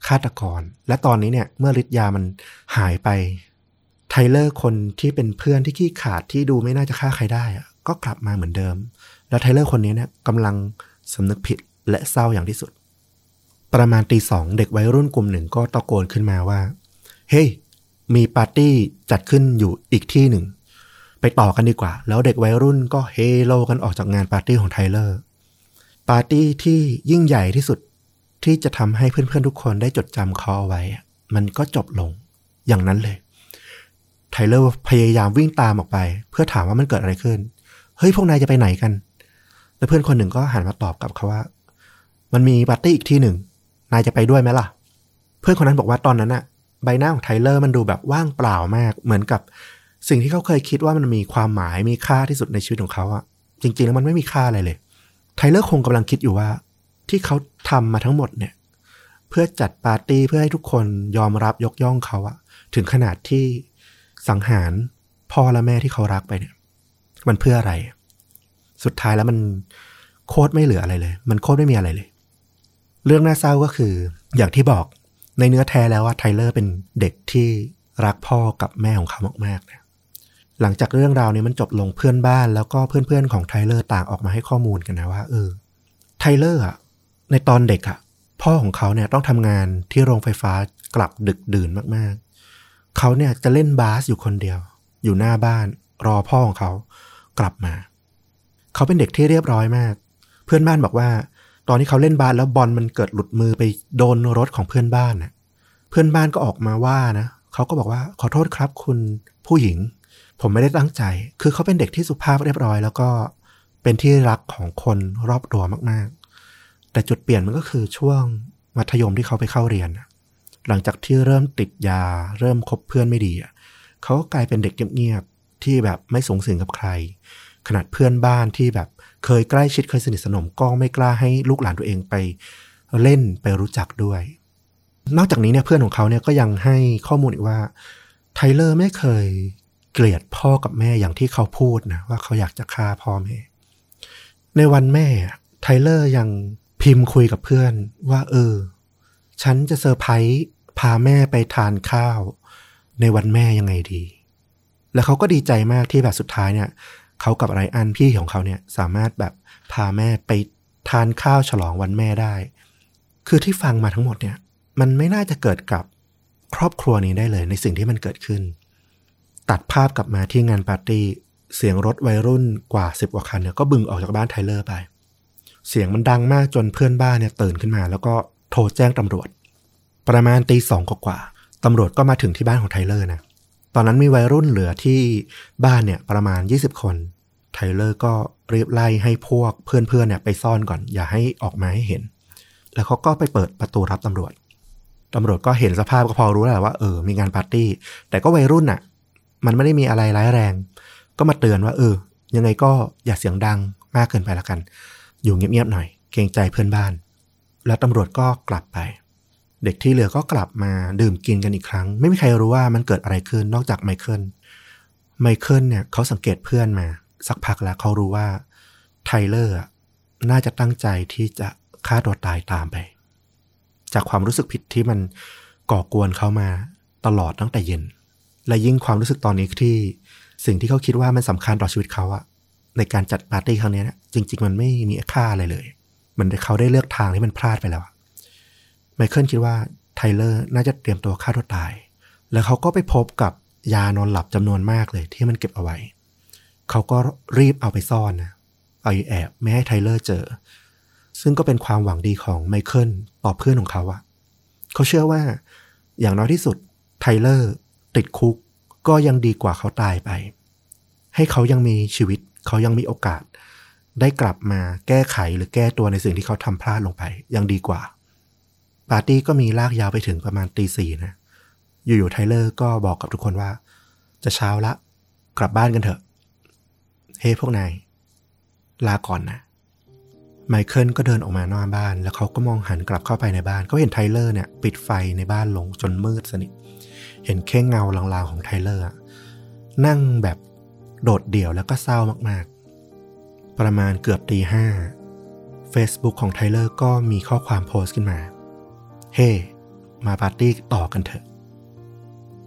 ฆาตกร และตอนนี้เนี่ย เมื่อฤทธิ์ยามันหายไป ไทเลอร์คนที่เป็นเพื่อนที่ขี้ขลาดที่ดูไม่น่าจะฆ่าใครได้อะก็กลับมาเหมือนเดิม แล้วไทเลอร์คนนี้เนี่ยกำลังสำนึกผิดและเศร้าอย่างที่สุด ประมาณตีสองเด็กวัยรุ่นกลุ่มหนึ่งก็ตะโกนขึ้นมาว่า เฮ้ยมีปาร์ตี้จัดขึ้นอยู่อีกที่หนึ่ง ไปต่อกันดีกว่า แล้วเด็กวัยรุ่นก็เฮโลกันออกจากงานปาร์ตี้ของไทเลอร์ ปาร์ตี้ที่ยิ่งใหญ่ที่สุดที่จะทำให้เพื่อนๆทุกคนได้จดจำเขาเอาไว้ มันก็จบลงอย่างนั้นเลย ไทเลอร์พยายามวิ่งตามออกไป เพื่อถามว่ามันเกิดอะไรขึ้น เฮ้ยพวกนายจะไปไหนกัน แล้วเพื่อนคนหนึ่งก็หันมาตอบกับเขาว่า มันมีปาร์ตี้อีกที่หนึ่ง นายจะไปด้วยไหมล่ะ เพื่อนคนนั้นบอกว่าตอนนั้นอะใบหน้าของไทเลอร์มันดูแบบว่างเปล่ามาก เหมือนกับ สิ่งที่เขาเคยคิดว่ามันมีความหมายมีค่าที่สุดในชีวิตของเขาอะจริงๆแล้วมันไม่มีค่าอะไรเลย ไทเลอร์คงกำลังคิดอยู่ว่า ที่เขาทำมาทั้งหมดเนี่ย เพื่อจัดปาร์ตี้เพื่อให้ทุกคนยอมรับยกย่องเขาอะถึงขนาดที่สังหารพ่อและแม่ที่เขารักไปเนี่ย มันเพื่ออะไร สุดท้ายแล้วมันโคตรไม่เหลืออะไรเลย มันโคตรไม่มีอะไรเลย เรื่องน่าเศร้าก็คือ อย่างที่บอกในเนื้อแท้แล้วว่าไทเลอร์เป็นเด็กที่รักพ่อกับแม่ของเขามากๆนะ หลังจากเรื่องราวนี้มันจบลงเพื่อนบ้านแล้วก็เพื่อนๆของไทเลอร์ต่างออกมาให้ข้อมูลกันนะว่าเออไทเลอร์อะในตอนเด็กอะพ่อของเขาเนี่ยต้องทำงานที่โรงไฟฟ้ากลับดึกดื่นมากๆ เขาเนี่ยจะเล่นบาสอยู่คนเดียว อยู่หน้าบ้าน รอพ่อของเขากลับมา เขาเป็นเด็กที่เรียบร้อยมาก เพื่อนบ้านบอกว่า ตอนที่เขาเล่นบาสแล้วบอลมันเกิดหลุดมือไปโดนรถของเพื่อนบ้านน่ะ เพื่อนบ้านก็ออกมาว่านะเขาก็บอกว่าขอโทษครับคุณผู้หญิง ผมไม่ได้ตั้งใจ คือเขาเป็นเด็กที่สุภาพเรียบร้อย แล้วก็เป็นที่รักของคนรอบตัวมากแต่จุดเปลี่ยนมันก็คือช่วงมัธยมที่เขาไปเข้าเรียน หลังจากที่เริ่มติดยา เริ่มคบเพื่อนไม่ดีเขาก็กลายเป็นเด็กเงียบๆที่แบบไม่สงสิงกับใคร ขนาดเพื่อนบ้านที่แบบเคยใกล้ชิดเคยสนิทสนมก็ไม่กล้าให้ลูกหลานตัวเองไปเล่นไปรู้จักด้วย นอกจากนี้เนี่ยเพื่อนของเขาเนี่ยก็ยังให้ข้อมูลอีกว่าไทเลอร์ไม่เคย เกลียดพ่อกับแม่อย่างที่เขาพูดนะว่าเขาอยากจะฆ่าพ่อแม่ ในวันแม่ไทเลอร์ยังพิมพ์คุยกับเพื่อนว่า เออ ฉันจะเซอร์ไพรส์พาแม่ไปทานข้าว ในวันแม่ยังไงดี แล้วเขาก็ดีใจมากที่แบบสุดท้ายเนี่ยเขากับไรอันพี่ของเขาเนี่ยสามารถแบบพาแม่ไปทานข้าวฉลองวันแม่ได้ คือที่ฟังมาทั้งหมดเนี่ย มันไม่น่าจะเกิดกับครอบครัวนี้ได้เลยในสิ่งที่มันเกิดขึ้น ตัดภาพกลับมาที่งานปาร์ตี้ เสียงรถวัยรุ่นกว่าสิบกว่าคันเนี่ยก็บึงออกจากบ้านไทเลอร์ไป เสียงมันดังมากจนเพื่อนบ้านเนี่ยตื่นขึ้นมา แล้วก็โทรแจ้งตำรวจ ประมาณตีสองกว่าตำรวจก็มาถึงที่บ้านของไทเลอร์นะ ตอนนั้นมีวัยรุ่นเหลือที่บ้านเนี่ยประมาณ 20 คน ไทเลอร์ก็รีบไล่ให้พวกเพื่อนๆเนี่ยไปซ่อนก่อน อย่าให้ออกมาให้เห็น แล้วเขาก็ไปเปิดประตูรับตำรวจ ตำรวจก็เห็นสภาพก็พอรู้แล้วว่าเออ มีงานปาร์ตี้ แต่ก็วัยรุ่นอะ มันไม่ได้มีอะไรร้ายแรง ก็มาเตือนว่า เออ ยังไงก็อย่าเสียงดังมากเกินไปละกัน อยู่เงียบๆหน่อย เกรงใจเพื่อนบ้าน แล้วตำรวจก็กลับไป เด็กที่เหลือก็กลับมาดื่มกินกันอีกครั้ง ไม่มีใครรู้ว่ามันเกิดอะไรขึ้นนอกจากไมเคิลไมเคิลเนี่ยเขาสังเกตเพื่อนมา สักพักแล้วเขารู้ว่าไทเลอร์น่าจะตั้งใจที่จะฆ่าตัวตายตามไป จากความรู้สึกผิดที่มันก่อกวนเขามาตลอดตั้งแต่เย็น และยิ่งความรู้สึกตอนนี้ที่ สิ่งที่เขาคิดว่ามันสำคัญต่อชีวิตเขาอะในการจัดปาร์ตี้ครั้งนี้นะจริง ๆ มันไม่มีค่าอะไรเลย มันเขาได้เลือกทางที่มันพลาดไปแล้วไมเคิลคิดว่าไทเลอร์น่าจะเตรียมตัวฆ่าตัวตาย แล้วเขาก็ไปพบกับยานอนหลับจำนวนมากเลยที่มันเก็บเอาไว้ เขาก็รีบเอาไปซ่อนนะเอาอยู่แอบไม่ให้ไทเลอร์เจอ ซึ่งก็เป็นความหวังดีของไมเคิลต่อเพื่อนของเขาอะเขาเชื่อว่าอย่างน้อยที่สุดไทเลอร์ ติดคุกก็ยังดีกว่าเขาตายไป ให้เขายังมีชีวิต เขายังมีโอกาส ได้กลับมาแก้ไขหรือแก้ตัวในสิ่งที่เขาทำพลาดลงไป ยังดีกว่า ปาร์ตี้ก็มีลากยาวไปถึงประมาณตีสี่นะ อยู่ๆไทเลอร์ก็บอกกับทุกคนว่า จะเช้าละ กลับบ้านกันเถอะ เฮ้พวกนายลาก่อนนะไมเคิลก็เดินออกมานอกบ้าน แล้วเขาก็มองหันกลับเข้าไปในบ้านเขาเห็นไทเลอร์เนี่ย ปิดไฟในบ้านลงจนมืดสนิท เห็นแค่เงาลางๆของไทเลอร์นั่งแบบโดดเดี่ยวแล้วก็เศร้ามากๆ ประมาณเกือบตีห้า Facebook ของไทเลอร์ก็มีข้อความโพสต์ขึ้นมา เฮ้ hey, มาปาร์ตี้ต่อกันเถอะ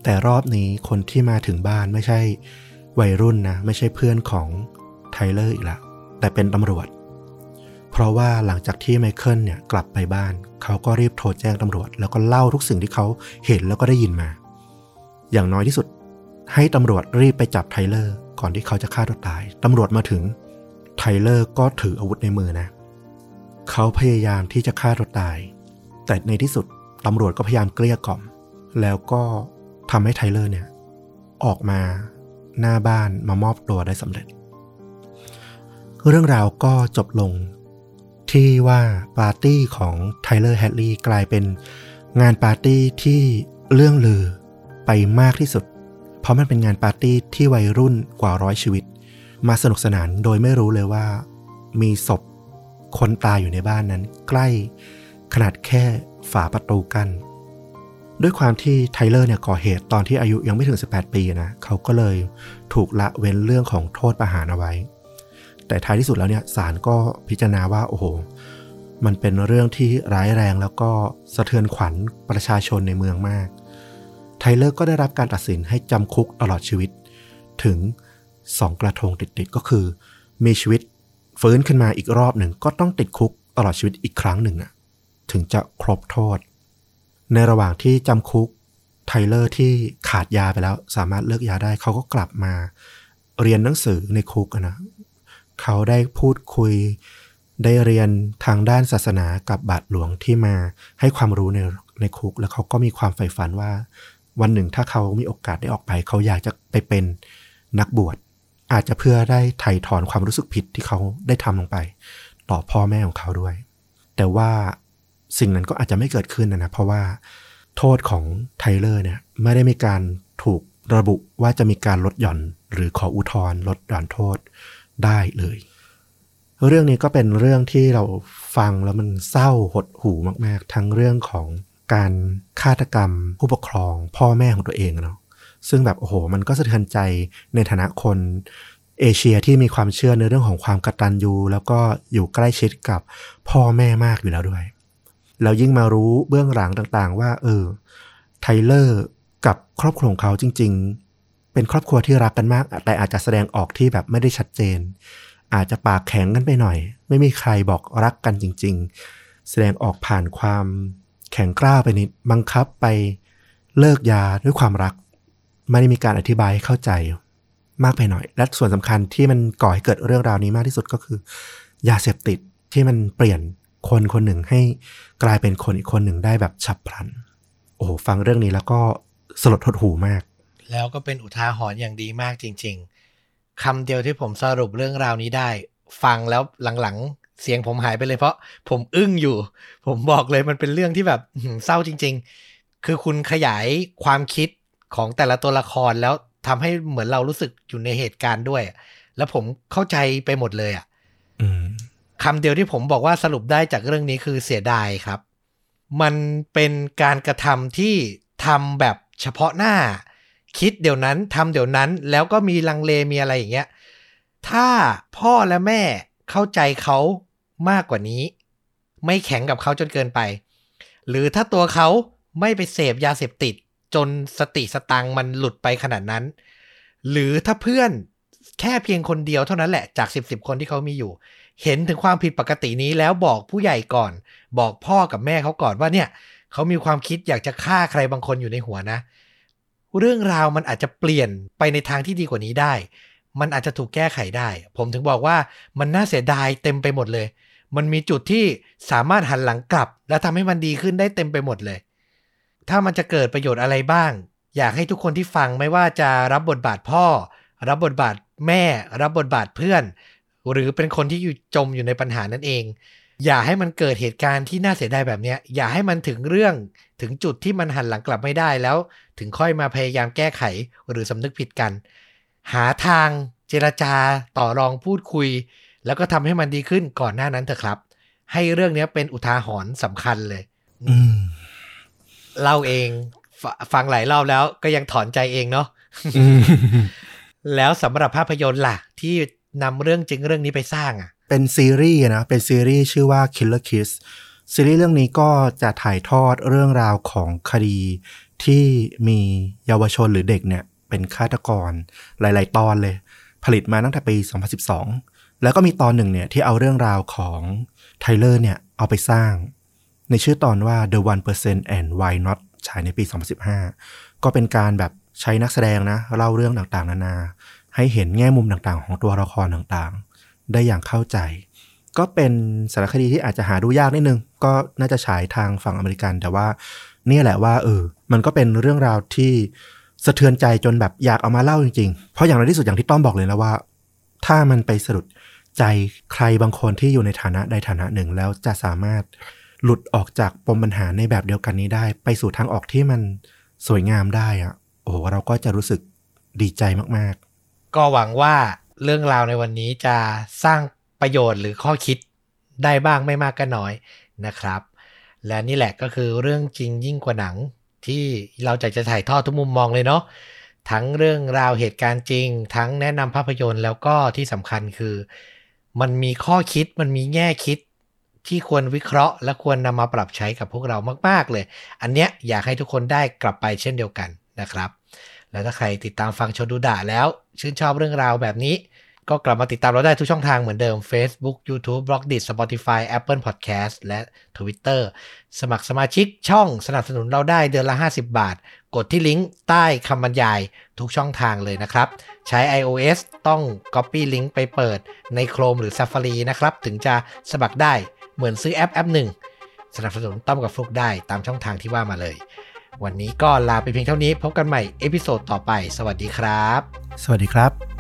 แต่รอบนี้คนที่มาถึงบ้านไม่ใช่วัยรุ่นนะ ไม่ใช่เพื่อนของไทเลอร์อีกละ แต่เป็นตำรวจ เพราะว่าหลังจากที่ไมเคิลเนี่ยกลับไปบ้าน เขาก็รีบโทรแจ้งตำรวจ แล้วก็เล่าทุกสิ่งที่เขาเห็นแล้วก็ได้ยินมา อย่างน้อยที่สุด ให้ตำรวจรีบไปจับไทเลอร์ก่อนที่เขาจะฆ่าตัวตาย ตำรวจมาถึงไทเลอร์ก็ถืออาวุธในมือนะ เขาพยายามที่จะฆ่าตัวตาย แต่ในที่สุดตำรวจก็พยายามเกลี้ยกล่อม แล้วก็ทำให้ไทเลอร์เนี่ย ออกมาหน้าบ้านมามอบตัวได้สำเร็จ เรื่องราวก็จบลงที่ว่าปาร์ตี้ของไทเลอร์แฮดลีย์กลายเป็นงานปาร์ตี้ที่เลื่องลือ ไปมากที่สุด เพราะมันเป็นงานปาร์ตี้ที่วัยรุ่นกว่าร้อยชีวิต มาสนุกสนานโดยไม่รู้เลยว่า มีศพคนตายอยู่ในบ้านนั้น ใกล้ ขนาดแค่ฝาประตูกั้นด้วยความที่ไทเลอร์เนี่ยก่อเหตุตอนที่อายุยังไม่ถึง 18 ปีนะเขาก็เลยถูกละเว้นเรื่องของโทษประหารเอาไว้ แต่ท้ายที่สุดแล้วเนี่ยศาลก็พิจารณาว่าโอ้โห มันเป็นเรื่องที่ร้ายแรงแล้วก็สะเทือนขวัญประชาชนในเมืองมาก ไทเลอร์ก็ได้รับการตัดสินให้จำคุกตลอดชีวิต ถึงสองกระทงติดๆก็คือ มีชีวิตฟื้นขึ้นมาอีกรอบหนึ่งก็ต้องติดคุกตลอดชีวิตอีกครั้งหนึ่งอะถึงจะครบโทษ ในระหว่างที่จำคุกไทเลอร์ที่ขาดยาไปแล้ว สามารถเลิกยาได้เขาก็กลับมา เรียนหนังสือในคุกนะเขาได้พูดคุยได้เรียนทางด้านศาสนากับบาทหลวงที่มาให้ความรู้ในในคุก แล้วเขาก็มีความใฝ่ฝันว่า วันหนึ่งถ้าเขามีโอกาสได้ออกไป เขาอยากจะไปเป็นนักบวช อาจจะเพื่อได้ไถ่ถอนความรู้สึกผิดที่เขาได้ทำลงไป ต่อพ่อแม่ของเขาด้วย แต่ว่าสิ่งนั้นก็อาจจะไม่เกิดขึ้นนะนะเพราะว่าโทษของไทเลอร์เนี่ยไม่ได้มีการถูกระบุว่าจะมีการลดหย่อน หรือขออุทธรณ์ลดหย่อนโทษได้เลย เรื่องนี้ก็เป็นเรื่องที่เราฟังแล้วมันเศร้าหดหูมาก ๆ ทั้งเรื่องของ การฆาตกรรม ผู้ปกครอง พ่อแม่ของตัวเองเนาะซึ่งแบบโอ้โห มันก็สะเทือนใจในฐานะคนเอเชียที่มีความเชื่อในเรื่องของความกตัญญูแล้วก็อยู่ใกล้ชิดกับพ่อแม่มากอยู่แล้วด้วยแล้วยิ่งมารู้เบื้องหลังต่างๆ ว่า เออไทเลอร์กับครอบครัวของเขาจริง ๆ เป็นครอบครัวที่รักกันมาก แต่อาจจะแสดงออกที่แบบไม่ได้ชัดเจน อาจจะปากแข็งกันไปหน่อย ไม่มีใครบอกรักกันจริง ๆ แสดงออกผ่านความ แข็งกร้าไปนิดบังคับไปเลิกยาด้วยความรัก ไม่ได้มีการอธิบายให้เข้าใจมากไปหน่อย และส่วนสำคัญที่มันก่อให้เกิดเรื่องราวนี้มากที่สุดก็คือ ยาเสพติดที่มันเปลี่ยนคนคนหนึ่งให้กลายเป็นคนอีกคนหนึ่งได้แบบฉับพลัน โอ้โหฟังเรื่องนี้แล้วก็สลดทดหูมาก แล้วก็เป็นอุทาหรณ์อย่างดีมากจริง ๆคำเดียวที่ผมสรุปเรื่องราวนี้ได้ ฟังแล้วหลังๆ เสียงผมหายไปเลยเพราะผมอึ้งอยู่ ผมบอกเลยมันเป็นเรื่องที่แบบเศร้าจริง ๆ คือคุณขยายความคิดของแต่ละตัวละครแล้วทำให้เหมือนเรารู้สึกอยู่ในเหตุการณ์ด้วย แล้วผมเข้าใจไปหมดเลยอะคำเดียวที่ผมบอกว่าสรุปได้จากเรื่องนี้คือเสียดายครับ มันเป็นการกระทำที่ทำแบบเฉพาะหน้า คิดเดี๋ยวนั้นทำเดี๋ยวนั้น แล้วก็มีลังเลมีอะไรอย่างเงี้ย ถ้าพ่อและแม่เข้าใจเขา มากกว่านี้ ไม่แข็งกับเขาจนเกินไป หรือถ้าตัวเขาไม่ไปเสพยาเสพติด จนสติสตังมันหลุดไปขนาดนั้น หรือถ้าเพื่อนแค่เพียงคนเดียวเท่านั้นแหละจากสิบสิบคนที่เขามีอยู่ เห็นถึงความผิดปกตินี้แล้วบอกผู้ใหญ่ก่อน บอกพ่อกับแม่เขาก่อนว่าเนี่ยเขามีความคิดอยากจะฆ่าใครบางคนอยู่ในหัวนะ เรื่องราวมันอาจจะเปลี่ยนไปในทางที่ดีกว่านี้ได้ มันอาจจะถูกแก้ไขได้ ผมถึงบอกว่ามันน่าเสียดายเต็มไปหมดเลย มันมีจุดที่สามารถหันหลังกลับ และทำให้มันดีขึ้นได้เต็มไปหมดเลย ถ้ามันจะเกิดประโยชน์อะไรบ้าง อยากให้ทุกคนที่ฟังไม่ว่าจะรับบทบาทพ่อ รับบทบาทแม่ รับบทบาทเพื่อน หรือเป็นคนที่อยู่จมอยู่ในปัญหานั่นเอง อย่าให้มันเกิดเหตุการณ์ที่น่าเสียดายแบบนี้อย่าให้มันถึงเรื่องถึงจุดที่มันหันหลังกลับไม่ได้แล้ว ถึงค่อยมาพยายามแก้ไขหรือสำนึกผิดกัน หาทางเจรจาต่อรองพูดคุย แล้วก็ทำให้มันดีขึ้นก่อนหน้านั้นเถอะครับ ให้เรื่องนี้เป็นอุทาหรณ์สำคัญเลยอืมเล่าเองฟฟังหลายรอบแล้วก็ยังถอนใจเองเนาะอืมแล้วสำหรับภาพยนตร์ล่ะ ที่นำเรื่องจริงเรื่องนี้ไปสร้างอะ เป็นซีรีส์นะเป็นซีรีส์ชื่อว่า Killer Kiss ซีรีส์เรื่องนี้ก็จะถ่ายทอดเรื่องราวของคดีที่มีเยาวชนหรือเด็กเนี่ย เป็นฆาตกรหลาย ๆ ตอนเลย ผลิตมาตั้งแต่ปี 2012 แล้วก็มีตอนหนึ่งเนี่ยที่เอาเรื่องราวของไทเลอร์เนี่ยเอาไปสร้าง ในชื่อตอนว่า The One Percent and Why Not ฉายในปี 2015 ก็เป็นการแบบใช้นักแสดงนะ เล่าเรื่องต่างๆ นานา ให้เห็นแง่มุมต่างๆ ของตัวละครต่างๆ ได้อย่างเข้าใจ ก็เป็นสารคดีที่อาจจะหาดูยากนิดนึง ก็น่าจะฉายทางฝั่งอเมริกัน แต่ว่าเนี่ยแหละว่าเออ มันก็เป็นเรื่องราวที่สะเทือนใจจนแบบอยากเอามาเล่าจริงๆ เพราะอย่างไรที่สุดอย่างที่ต้อมบอกเลยแล้วว่า ถ้ามันไปสะดุด ใจใครบางคนที่อยู่ในฐานะใดฐานะหนึ่ง แล้วจะสามารถหลุดออกจากปมปัญหาในแบบเดียวกันนี้ได้ ไปสู่ทางออกที่มันสวยงามได้อะโอ้โหเราก็จะรู้สึกดีใจมากก็หวังว่าเรื่องราวในวันนี้จะสร้างประโยชน์หรือข้อคิดได้บ้างไม่มากก็น้อยนะครับ และนี่แหละก็คือเรื่องจริงยิ่งกว่าหนังที่เราจะจะถ่ายทอดทุกมุมมองเลยเนาะทั้งเรื่องราวเหตุการณ์จริง ทั้งแนะนำภาพยนตร์แล้วก็ที่สำคัญคือ มันมีข้อคิดมันมีแง่คิดที่ควรวิเคราะห์ และควรนำมาปรับใช้กับพวกเรามาก ๆ เลย อันเนี้ยอยากให้ทุกคนได้กลับไปเช่นเดียวกันนะครับ แล้วถ้าใครติดตามฟังชนดูด่าแล้ว ชื่นชอบเรื่องราวแบบนี้ ก็กลับมาติดตามเราได้ทุกช่องทางเหมือนเดิม Facebook YouTube b l o g d i t Spotify Apple Podcast และ Twitter สมัครสมาชิกช่องสนับสนุนเราได้เดือนละ 50 บาท กดที่ลิงก์ใต้คำบรรยายทุกช่องทางเลยนะครับ ใช้ iOS ต้อง Copy ลิงก์ไปเปิดใน Chrome หรือ Safari นะครับ ถึงจะสมัครได้เหมือนซื้อแอปแอปหนึ่ง สนับสนุนต้อมกับฟลุกได้ตามช่องทางที่ว่ามาเลย วันนี้ก็ลาไปเพียงเท่านี้ พบกันใหม่ episode ต่อไป สวัสดีครับ สวัสดีครับ